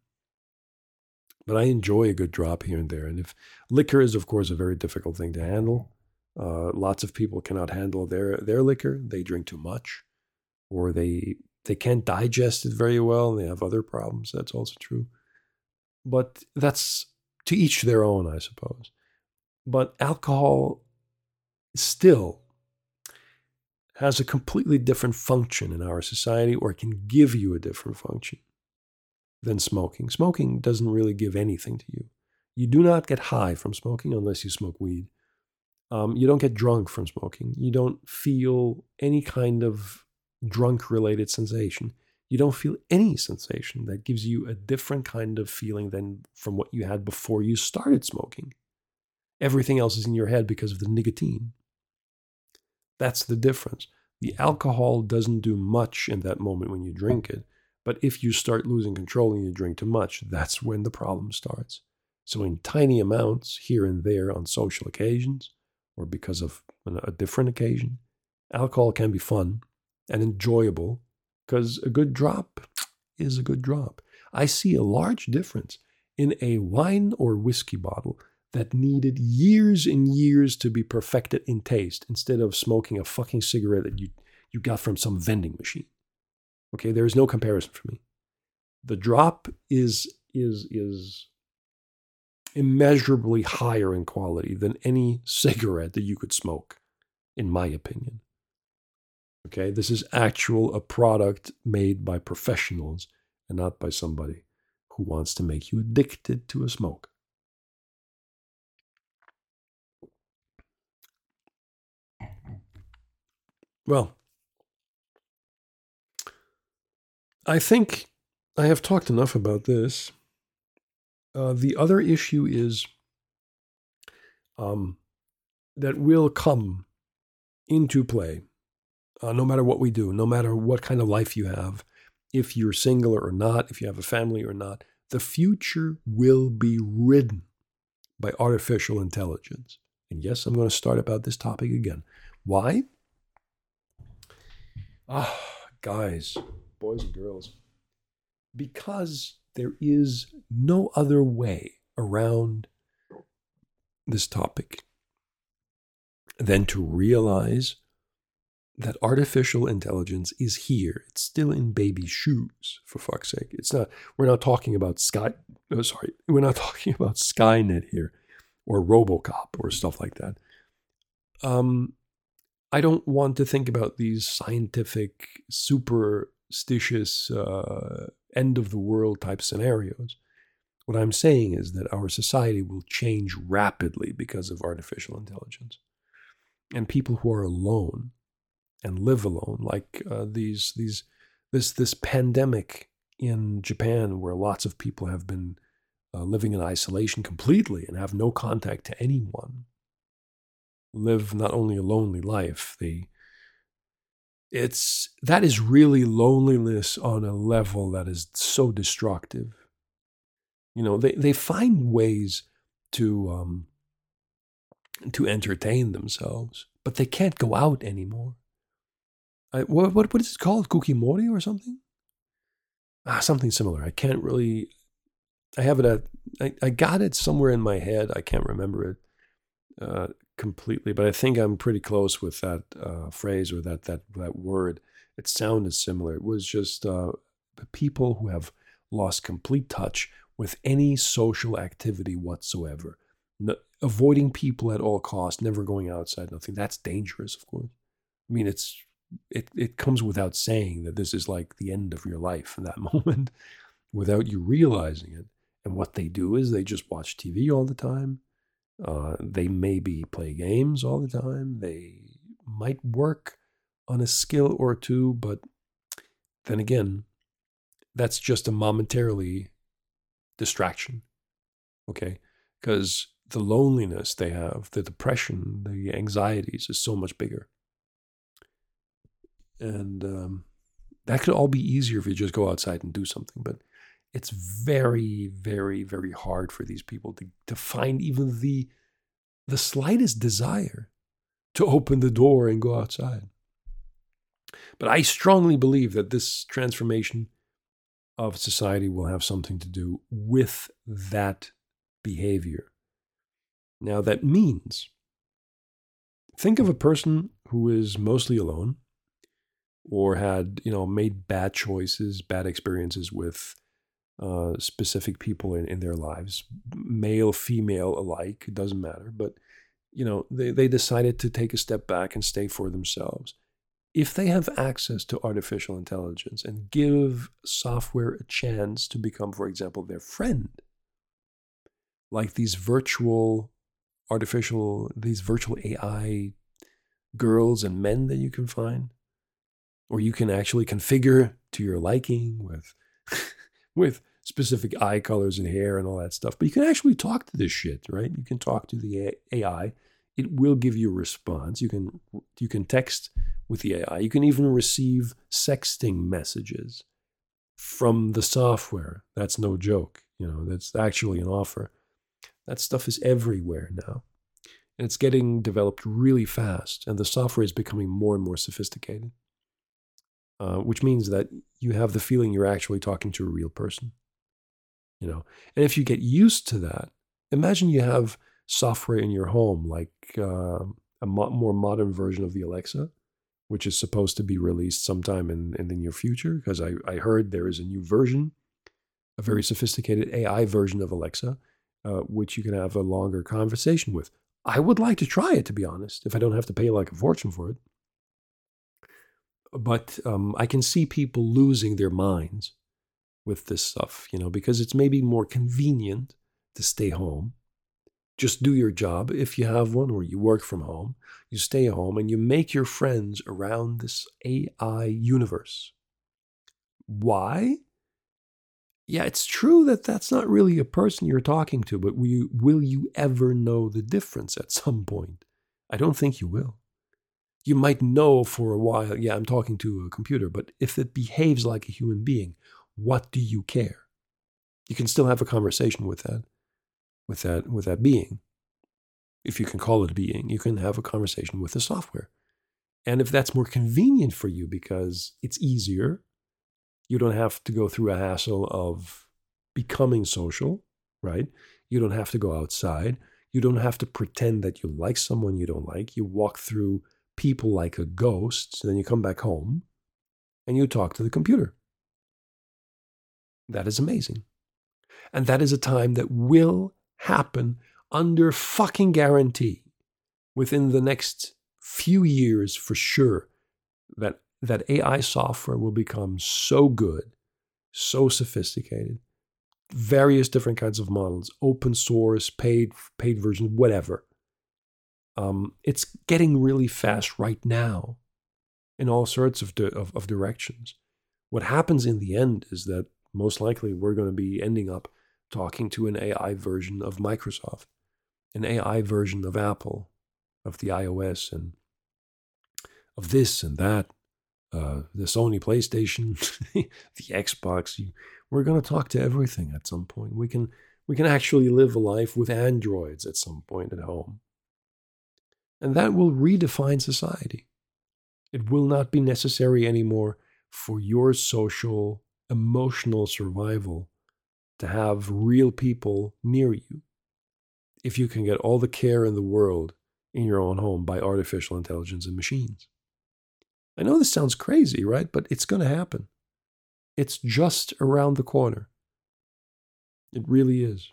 But I enjoy a good drop here and there. And if liquor is, of course, a very difficult thing to handle, uh, lots of people cannot handle their their liquor. They drink too much, or they they can't digest it very well, and they have other problems. That's also true. But that's to each their own, I suppose. But alcohol still has a completely different function in our society or it can give you a different function than smoking. Smoking doesn't really give anything to you. You do not get high from smoking unless you smoke weed. Um, you don't get drunk from smoking. You don't feel any kind of drunk related sensation. You don't feel any sensation that gives you a different kind of feeling than from what you had before you started smoking. Everything else is in your head because of the nicotine. That's the difference. The alcohol doesn't do much in that moment when you drink it, but if you start losing control and you drink too much, that's when the problem starts. So, in tiny amounts here and there on social occasions, or because of a different occasion, alcohol can be fun and enjoyable because a good drop is a good drop. I see a large difference in a wine or whiskey bottle that needed years and years to be perfected in taste instead of smoking a fucking cigarette that you, you got from some vending machine. Okay, there is no comparison for me. The drop is is is immeasurably higher in quality than any cigarette that you could smoke, in my opinion. Okay, this is actual a product made by professionals and not by somebody who wants to make you addicted to a smoke. Well, I think I have talked enough about this. Uh, the other issue is um, that will come into play uh, no matter what we do, no matter what kind of life you have, if you're single or not, if you have a family or not, the future will be ridden by artificial intelligence. And yes, I'm going to start about this topic again. Why? Ah, guys, boys and girls, because there is no other way around this topic than to realize that artificial intelligence is here. It's still in baby shoes, for fuck's sake. It's not. We're not talking about Sky. Oh, sorry, we're not [LAUGHS] talking about Skynet here, or RoboCop, or stuff like that. Um, I don't want to think about these scientific, superstitious, uh, end of the world type scenarios. What I'm saying is that our society will change rapidly because of artificial intelligence. And people who are alone and live alone, like uh, these, these, this, this pandemic in Japan, where lots of people have been uh, living in isolation completely and have no contact to anyone, live not only a lonely life, they it's that is really loneliness on a level that is so destructive. You know, they, they find ways to um, to entertain themselves, but they can't go out anymore. I, what, what what is it called? Kukimori or something? Ah, something similar. I can't really. I have it at. I, I got it somewhere in my head. I can't remember it. Uh, completely, but I think I'm pretty close with that uh, phrase or that that that word. It sounded similar. It was just uh, people who have lost complete touch with any social activity whatsoever, no, avoiding people at all costs, never going outside, nothing. That's dangerous, of course. I mean, it's it it comes without saying that this is like the end of your life in that [LAUGHS] moment, without you realizing it. And what they do is they just watch TV all the time uh, they maybe play games all the time. They might work on a skill or two, but then again, that's just a momentarily distraction. Okay? Because the loneliness they have, the depression, the anxieties is so much bigger. And um, that could all be easier if you just go outside and do something. But it's very, very, very hard for these people to, to find even the the slightest desire to open the door and go outside. But I strongly believe that this transformation of society will have something to do with that behavior. Now, that means think of a person who is mostly alone or had, you know, made bad choices, bad experiences with uh, specific people in, in their lives, male, female alike, it doesn't matter. But, you know, they, they decided to take a step back and stay for themselves. If they have access to artificial intelligence and give software a chance to become, for example, their friend, like these virtual artificial, these virtual AI girls and men that you can find, or you can actually configure to your liking with [LAUGHS] with specific eye colors and hair and all that stuff. But you can actually talk to this shit, right? You can talk to the AI. It will give you a response. You can you can text with the AI. You can even receive sexting messages from the software. That's no joke. You know, that's actually an offer. That stuff is everywhere now. And it's getting developed really fast, and the software is becoming more and more sophisticated, uh, which means that you have the feeling you're actually talking to a real person. You know, and if you get used to that, imagine you have software in your home like uh, a mo- more modern version of the Alexa, which is supposed to be released sometime in, in the near future, because I, I heard there is a new version, a very sophisticated AI version of Alexa, uh, which you can have a longer conversation with. I would like to try it, to be honest, if I don't have to pay like a fortune for it. But um, I can see people losing their minds with this stuff, you know, because it's maybe more convenient to stay home. Just do your job if you have one, or you work from home. You stay home and you make your friends around this AI universe. Why? yeah, it's true that that's not really a person you're talking to, but will you, will you ever know the difference at some point? I don't think you will. You might know for a while, yeah, I'm talking to a computer, but if it behaves like a human being, what do you care? You can still have a conversation with that, with that, with that being. If you can call it a being, you can have a conversation with the software. And if that's more convenient for you because it's easier, you don't have to go through a hassle of becoming social, right? You don't have to go outside. You don't have to pretend that you like someone you don't like. You walk through people like a ghost. then you come back home and you talk to the computer. That is amazing. And that is a time that will happen under fucking guarantee within the next few years for sure that that AI software will become so good, so sophisticated, various different kinds of models, open source, paid, paid versions, whatever. Um, it's getting really fast right now in all sorts of, di- of, of directions. What happens in the end is that most likely we're going to be ending up talking to an AI version of Microsoft, an AI version of Apple, of the iOS, and of this and that uh, the Sony PlayStation, [LAUGHS] the Xbox. We're going to talk to everything at some point. We can we can actually live a life with androids at some point at home. And that will redefine society. It will not be necessary anymore for your social, emotional survival to have real people near you. If you can get all the care in the world in your own home by artificial intelligence and machines. I know this sounds crazy, right? But it's going to happen. It's just around the corner. It really is.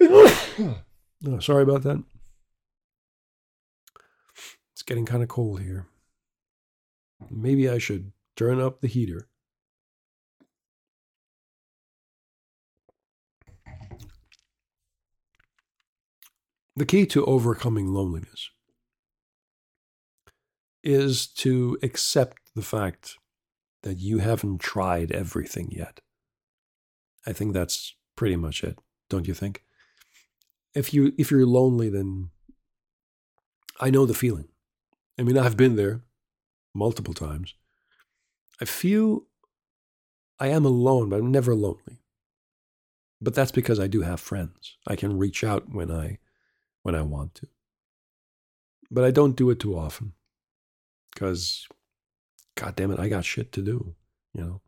[COUGHS] oh, sorry about that. It's getting kind of cold here. Maybe I should turn up the heater. The key to overcoming loneliness is to accept the fact that you haven't tried everything yet. I think that's pretty much it, don't you think? If you if you're lonely then I know the feeling. I mean, I've been there multiple times. I feel I am alone, but I'm never lonely. But that's because I do have friends. I can reach out when I when I want to. But I don't do it too often because god damn it i got shit to do you know?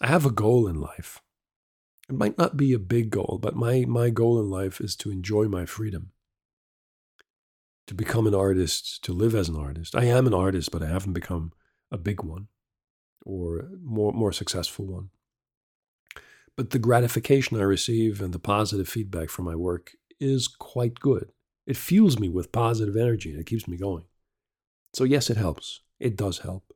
I have a goal in life. It might not be a big goal but my my goal in life is to enjoy my freedom. To become an artist to live as an artist. I am an artist but i haven't become a big one or more more successful one. But the gratification i receive and the positive feedback from my work is quite good it fuels me with positive energy and it keeps me going so, yes, it helps. It does help.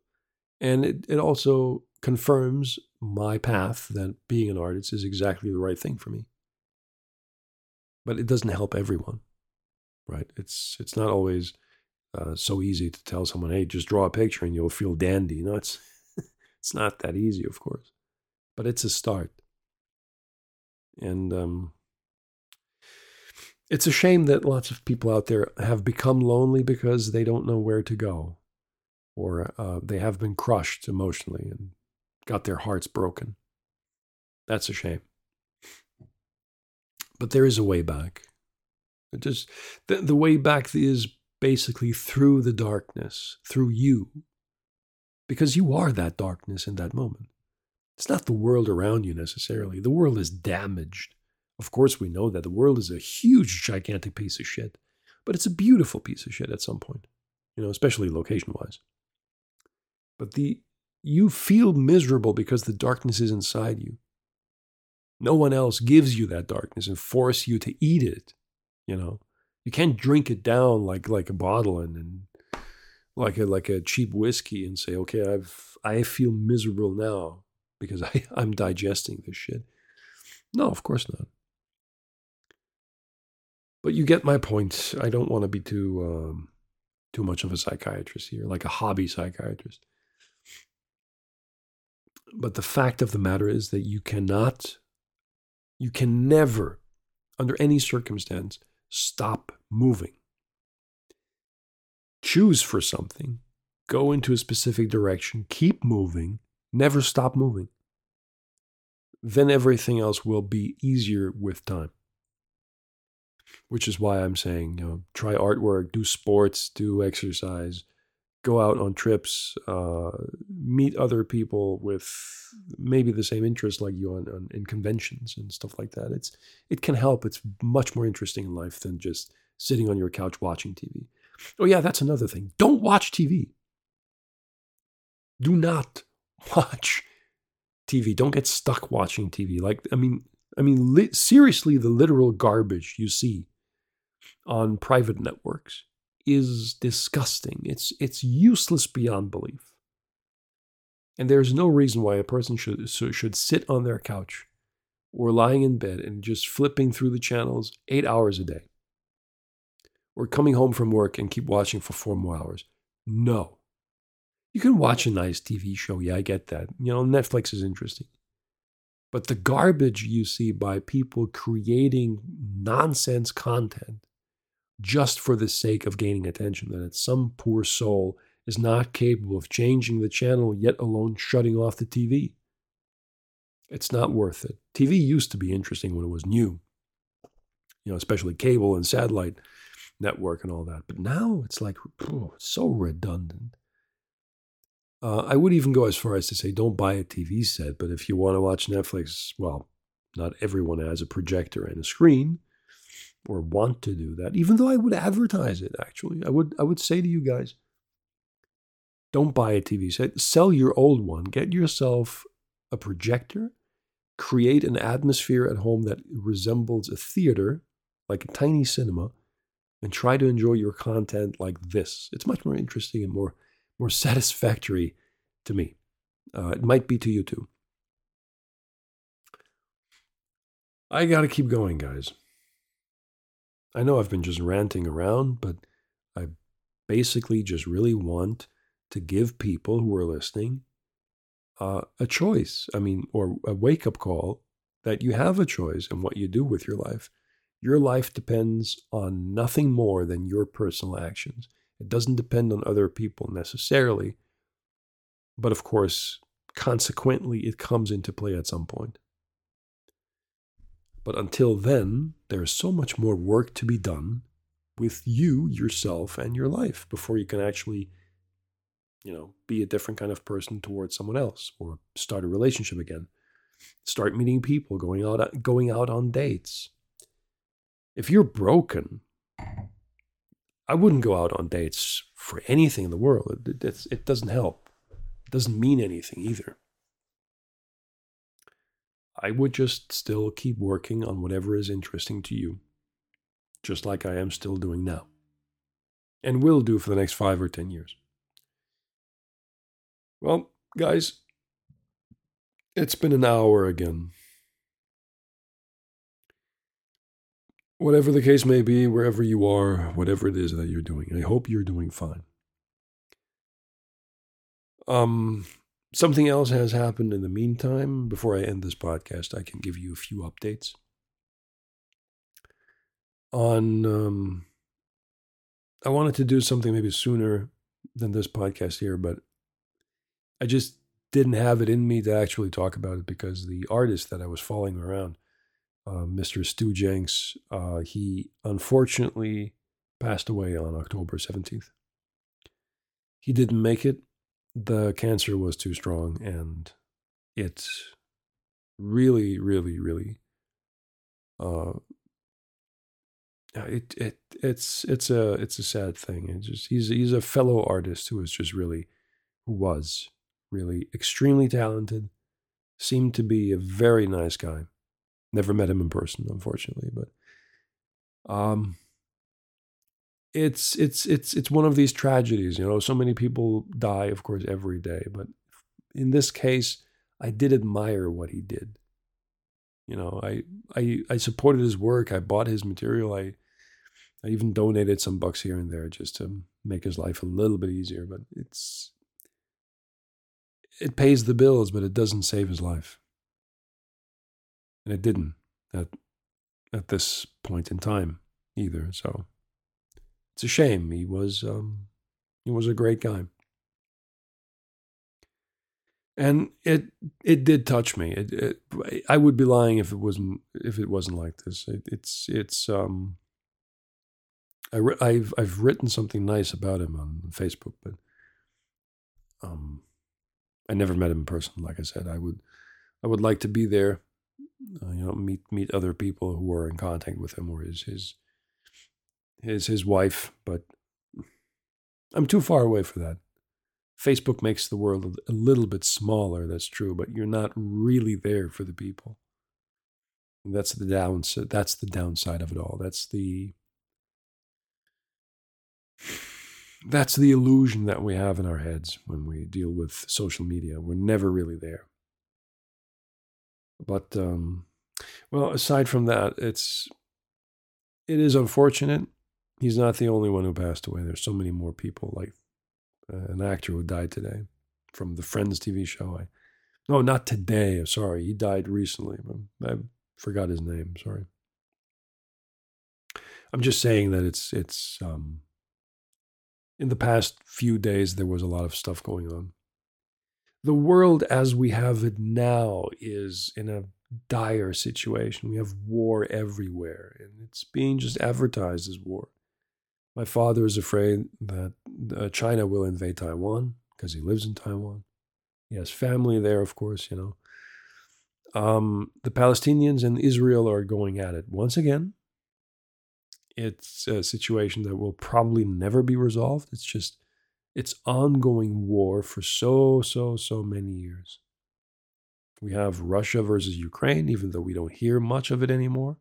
And it, it also confirms my path that being an artist is exactly the right thing for me. but it doesn't help everyone, right? It's it's not always uh, so easy to tell someone, "Hey, just draw a picture and you'll feel dandy." No, it's [LAUGHS] it's not that easy, of course, but it's a start. And um, it's a shame that lots of people out there have become lonely because they don't know where to go, or uh, they have been crushed emotionally and got their hearts broken. That's a shame. But there is a way back. It just the, the way back is basically through the darkness, through you. Because you are that darkness in that moment. It's not the world around you necessarily. The world is damaged. Of course, we know that the world is a huge, gigantic piece of shit, but it's a beautiful piece of shit at some point, you know, especially location wise. But the you feel miserable because the darkness is inside you. No one else gives you that darkness and force you to eat it, you know. You can't drink it down like like a bottle and, and like a like a cheap whiskey and say, okay, I've I feel miserable now because [LAUGHS] I, I'm digesting this shit. No, of course not. But you get my point. I don't want to be too um, too much of a psychiatrist here, like a hobby psychiatrist. But the fact of the matter is that you cannot, you can never, under any circumstance, stop moving. Choose for something, go into a specific direction, keep moving, never stop moving. Then everything else will be easier with time which is why I'm saying, you know, try artwork, do sports, do exercise, go out on trips, uh, meet other people with maybe the same interests like you on, on, in conventions and stuff like that. It's it can help. It's much more interesting in life than just sitting on your couch watching TV. Oh yeah, that's another thing. Don't watch TV. Do not [LAUGHS] watch TV. Don't get stuck watching TV. Like I mean, I mean, li- seriously, the literal garbage you see on private networks is disgusting. It's it's useless beyond belief. And there's no reason why a person should should sit on their couch or lying in bed and just flipping through the channels 8 hours a day. Or coming home from work and keep watching for 4 more hours. No. You can watch a nice TV show. Yeah, I get that. You know, Netflix is interesting. But the garbage you see by people creating nonsense content just for the sake of gaining attention, that some poor soul is not capable of changing the channel, yet alone shutting off the TV. It's not worth it. TV used to be interesting when it was new, you know, especially cable and satellite network and all that. But now it's like oh, it's so redundant. Uh, I would even go as far as to say, don't buy a TV set. But if you want to watch Netflix, well, not everyone has a projector and a screen or want to do that, even though I would advertise it actually. I would I would say to you guys, don't buy a TV set, sell your old one, get yourself a projector, create an atmosphere at home that resembles a theater, like a tiny cinema, and try to enjoy your content like this. It's much more interesting and more more [LAUGHS] satisfactory to me. Uh, it might be to you too. I got to keep going, guys. I know I've been just ranting around, but I basically just really want to give people who are listening uh, a choice. I mean, or a wake up call that you have a choice in what you do with your life. Your life depends on nothing more than your personal actions. It doesn't depend on other people necessarily. But of course, consequently, it comes into play at some point. But until then, there is so much more work to be done with you, yourself, and your life before you can actually, you know, be a different kind of person towards someone else or start a relationship again. Start meeting people, going out going out on dates. If you're broken, I wouldn't go out on dates for anything in the world. It, it, it doesn't help. It doesn't mean anything either. I would just still keep working on whatever is interesting to you, just like I am still doing now, and will do for the next five or ten years. Well, guys, it's been an hour again. whatever the case may be, wherever you are, whatever it is that you're doing, I hope you're doing fine. Um, something else has happened in the meantime. Before I end this podcast, I can give you a few updates. On, um, I wanted to do something maybe sooner than this podcast here, but I just didn't have it in me to actually talk about it because the artist that I was following around, uh, Mr. Stu Jenks, uh, he unfortunately passed away on October 17th. He didn't make it. The cancer was too strong and it really, really, really uh, it it it's it's a it's a sad thing. It's just he's he's a fellow artist who is just really who was really extremely talented, seemed to be a very nice guy. Never met him in person, unfortunately, but um, it's it's it's it's one of these tragedies. You know, so many people die, of course, every day, but in this case, I did admire what he did. You know, I I I supported his work. I bought his material. I I even donated some bucks here and there just to make his life a little bit easier. But it's it pays the bills, but it doesn't save his life. And it didn't at at this point in time either. So it's a shame. He was um, he was a great guy. And it it did touch me. It, it, I would be lying if it wasn't if it wasn't like this. It, it's it's um I have I've written something nice about him on Facebook, but um I never met him in person. Like I said, I would, I would like to be there. Uh, you know, meet meet other people who are in contact with him or his his his his wife. But I'm too far away for that. Facebook makes the world a little bit smaller. That's true, but you're not really there for the people. That's the downside. That's the downside of it all. That's the that's the illusion that we have in our heads when we deal with social media. We're never really there. But um, well, aside from that, it's it is unfortunate. He's not the only one who passed away. There's so many more people, like uh, an actor who died today from the Friends TV show. I, no, not today. Sorry, he died recently. I forgot his name. Sorry. I'm just saying that it's it's um, in the past few days, there was a lot of stuff going on. The world as we have it now is in a dire situation. We have war everywhere, and it's being just advertised as war. My father is afraid that uh, China will invade Taiwan because he lives in Taiwan. He has family there, of course, you know. Um, the Palestinians and Israel are going at it once again it's a situation that will probably never be resolved. It's just, it's ongoing war for so, so, so many years. We have Russia versus Ukraine, even though we don't hear much of it anymore,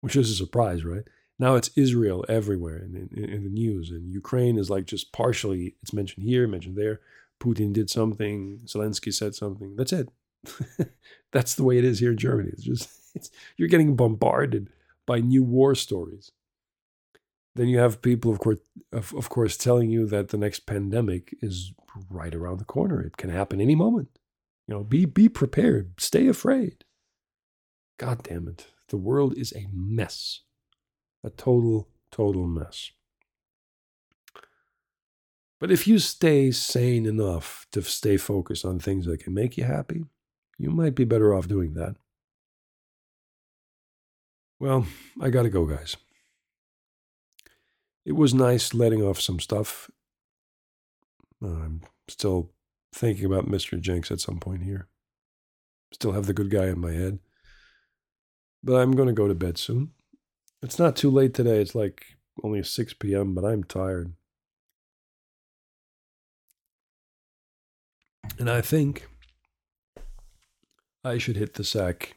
which is a surprise, right? Now it's Israel everywhere in, in, in the news, and Ukraine is like just partially, it's mentioned here, mentioned there. Putin did something, Zelensky said something. That's it. [LAUGHS] That's the way it is here in Germany. It's just, [LAUGHS] it's, you're getting bombarded by new war stories. Then you have people, of course, of, of course, telling you that the next pandemic is right around the corner. It can happen any moment. You know, be be prepared. Stay afraid. God damn it. The world is a mess. A total, total mess. But if you stay sane enough to stay focused on things that can make you happy, you might be better off doing that. Well, I gotta go, guys. It was nice letting off some stuff. I'm still thinking about Mr. Jenks at some point here. Still have the good guy in my head. But I'm going to go to bed soon. It's not too late today. It's like only 6 p.m., but I'm tired. And I think I should hit the sack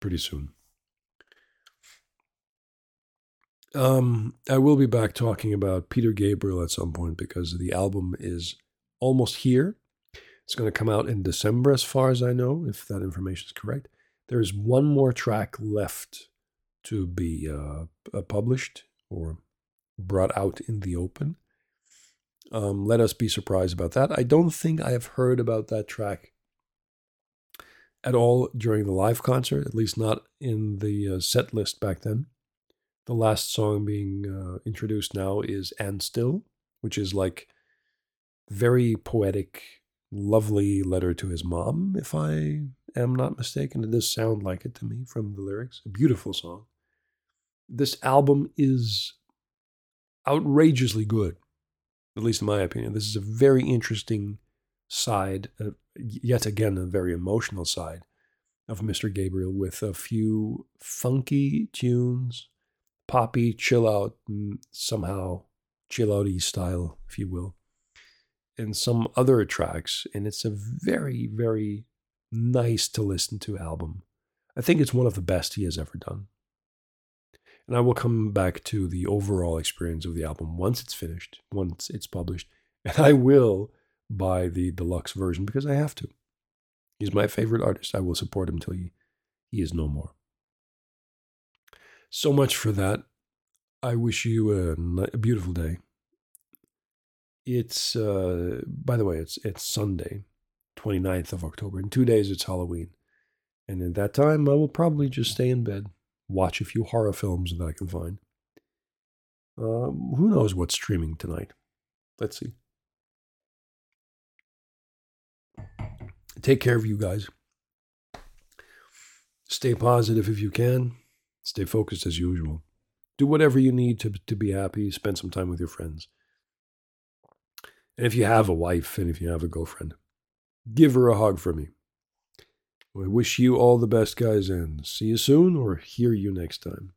pretty soon. Um, I will be back talking about Peter Gabriel at some point because the album is almost here. It's going to come out in December, as far as I know, if that information is correct. There is one more track left to be uh, uh, published or brought out in the open. Um, let us be surprised about that. I don't think I have heard about that track at all during the live concert, at least not in the uh, set list back then. The last song being uh, introduced now is And Still, which is like very poetic, lovely letter to his mom, if I am not mistaken. It does sound like it to me from the lyrics. A beautiful song. This album is outrageously good, at least in my opinion. This is a very interesting side, uh, yet again, a very emotional side of Mr. Gabriel with a few funky tunes, poppy, chill out, somehow chill outy style, if you will, and some other tracks. And it's a very, very nice to listen to album. I think it's one of the best he has ever done. And I will come back to the overall experience of the album once it's finished, once it's published. [LAUGHS] And I will buy the deluxe version because I have to. He's my favorite artist. I will support him till he, he is no more. So much for that. I wish you a, a beautiful day. It's, uh, by the way, it's, it's Sunday, 29th of October. In two days, it's Halloween. And at that time, I will probably just stay in bed watch a few horror films that I can find. Um, who knows what's streaming tonight? Let's see. Take care of you guys. Stay positive if you can. Stay focused as usual. Do whatever you need to, to be happy. Spend some time with your friends. And if you have a wife and if you have a girlfriend, give her a hug for me. I wish you all the best, guys, and see you soon or hear you next time.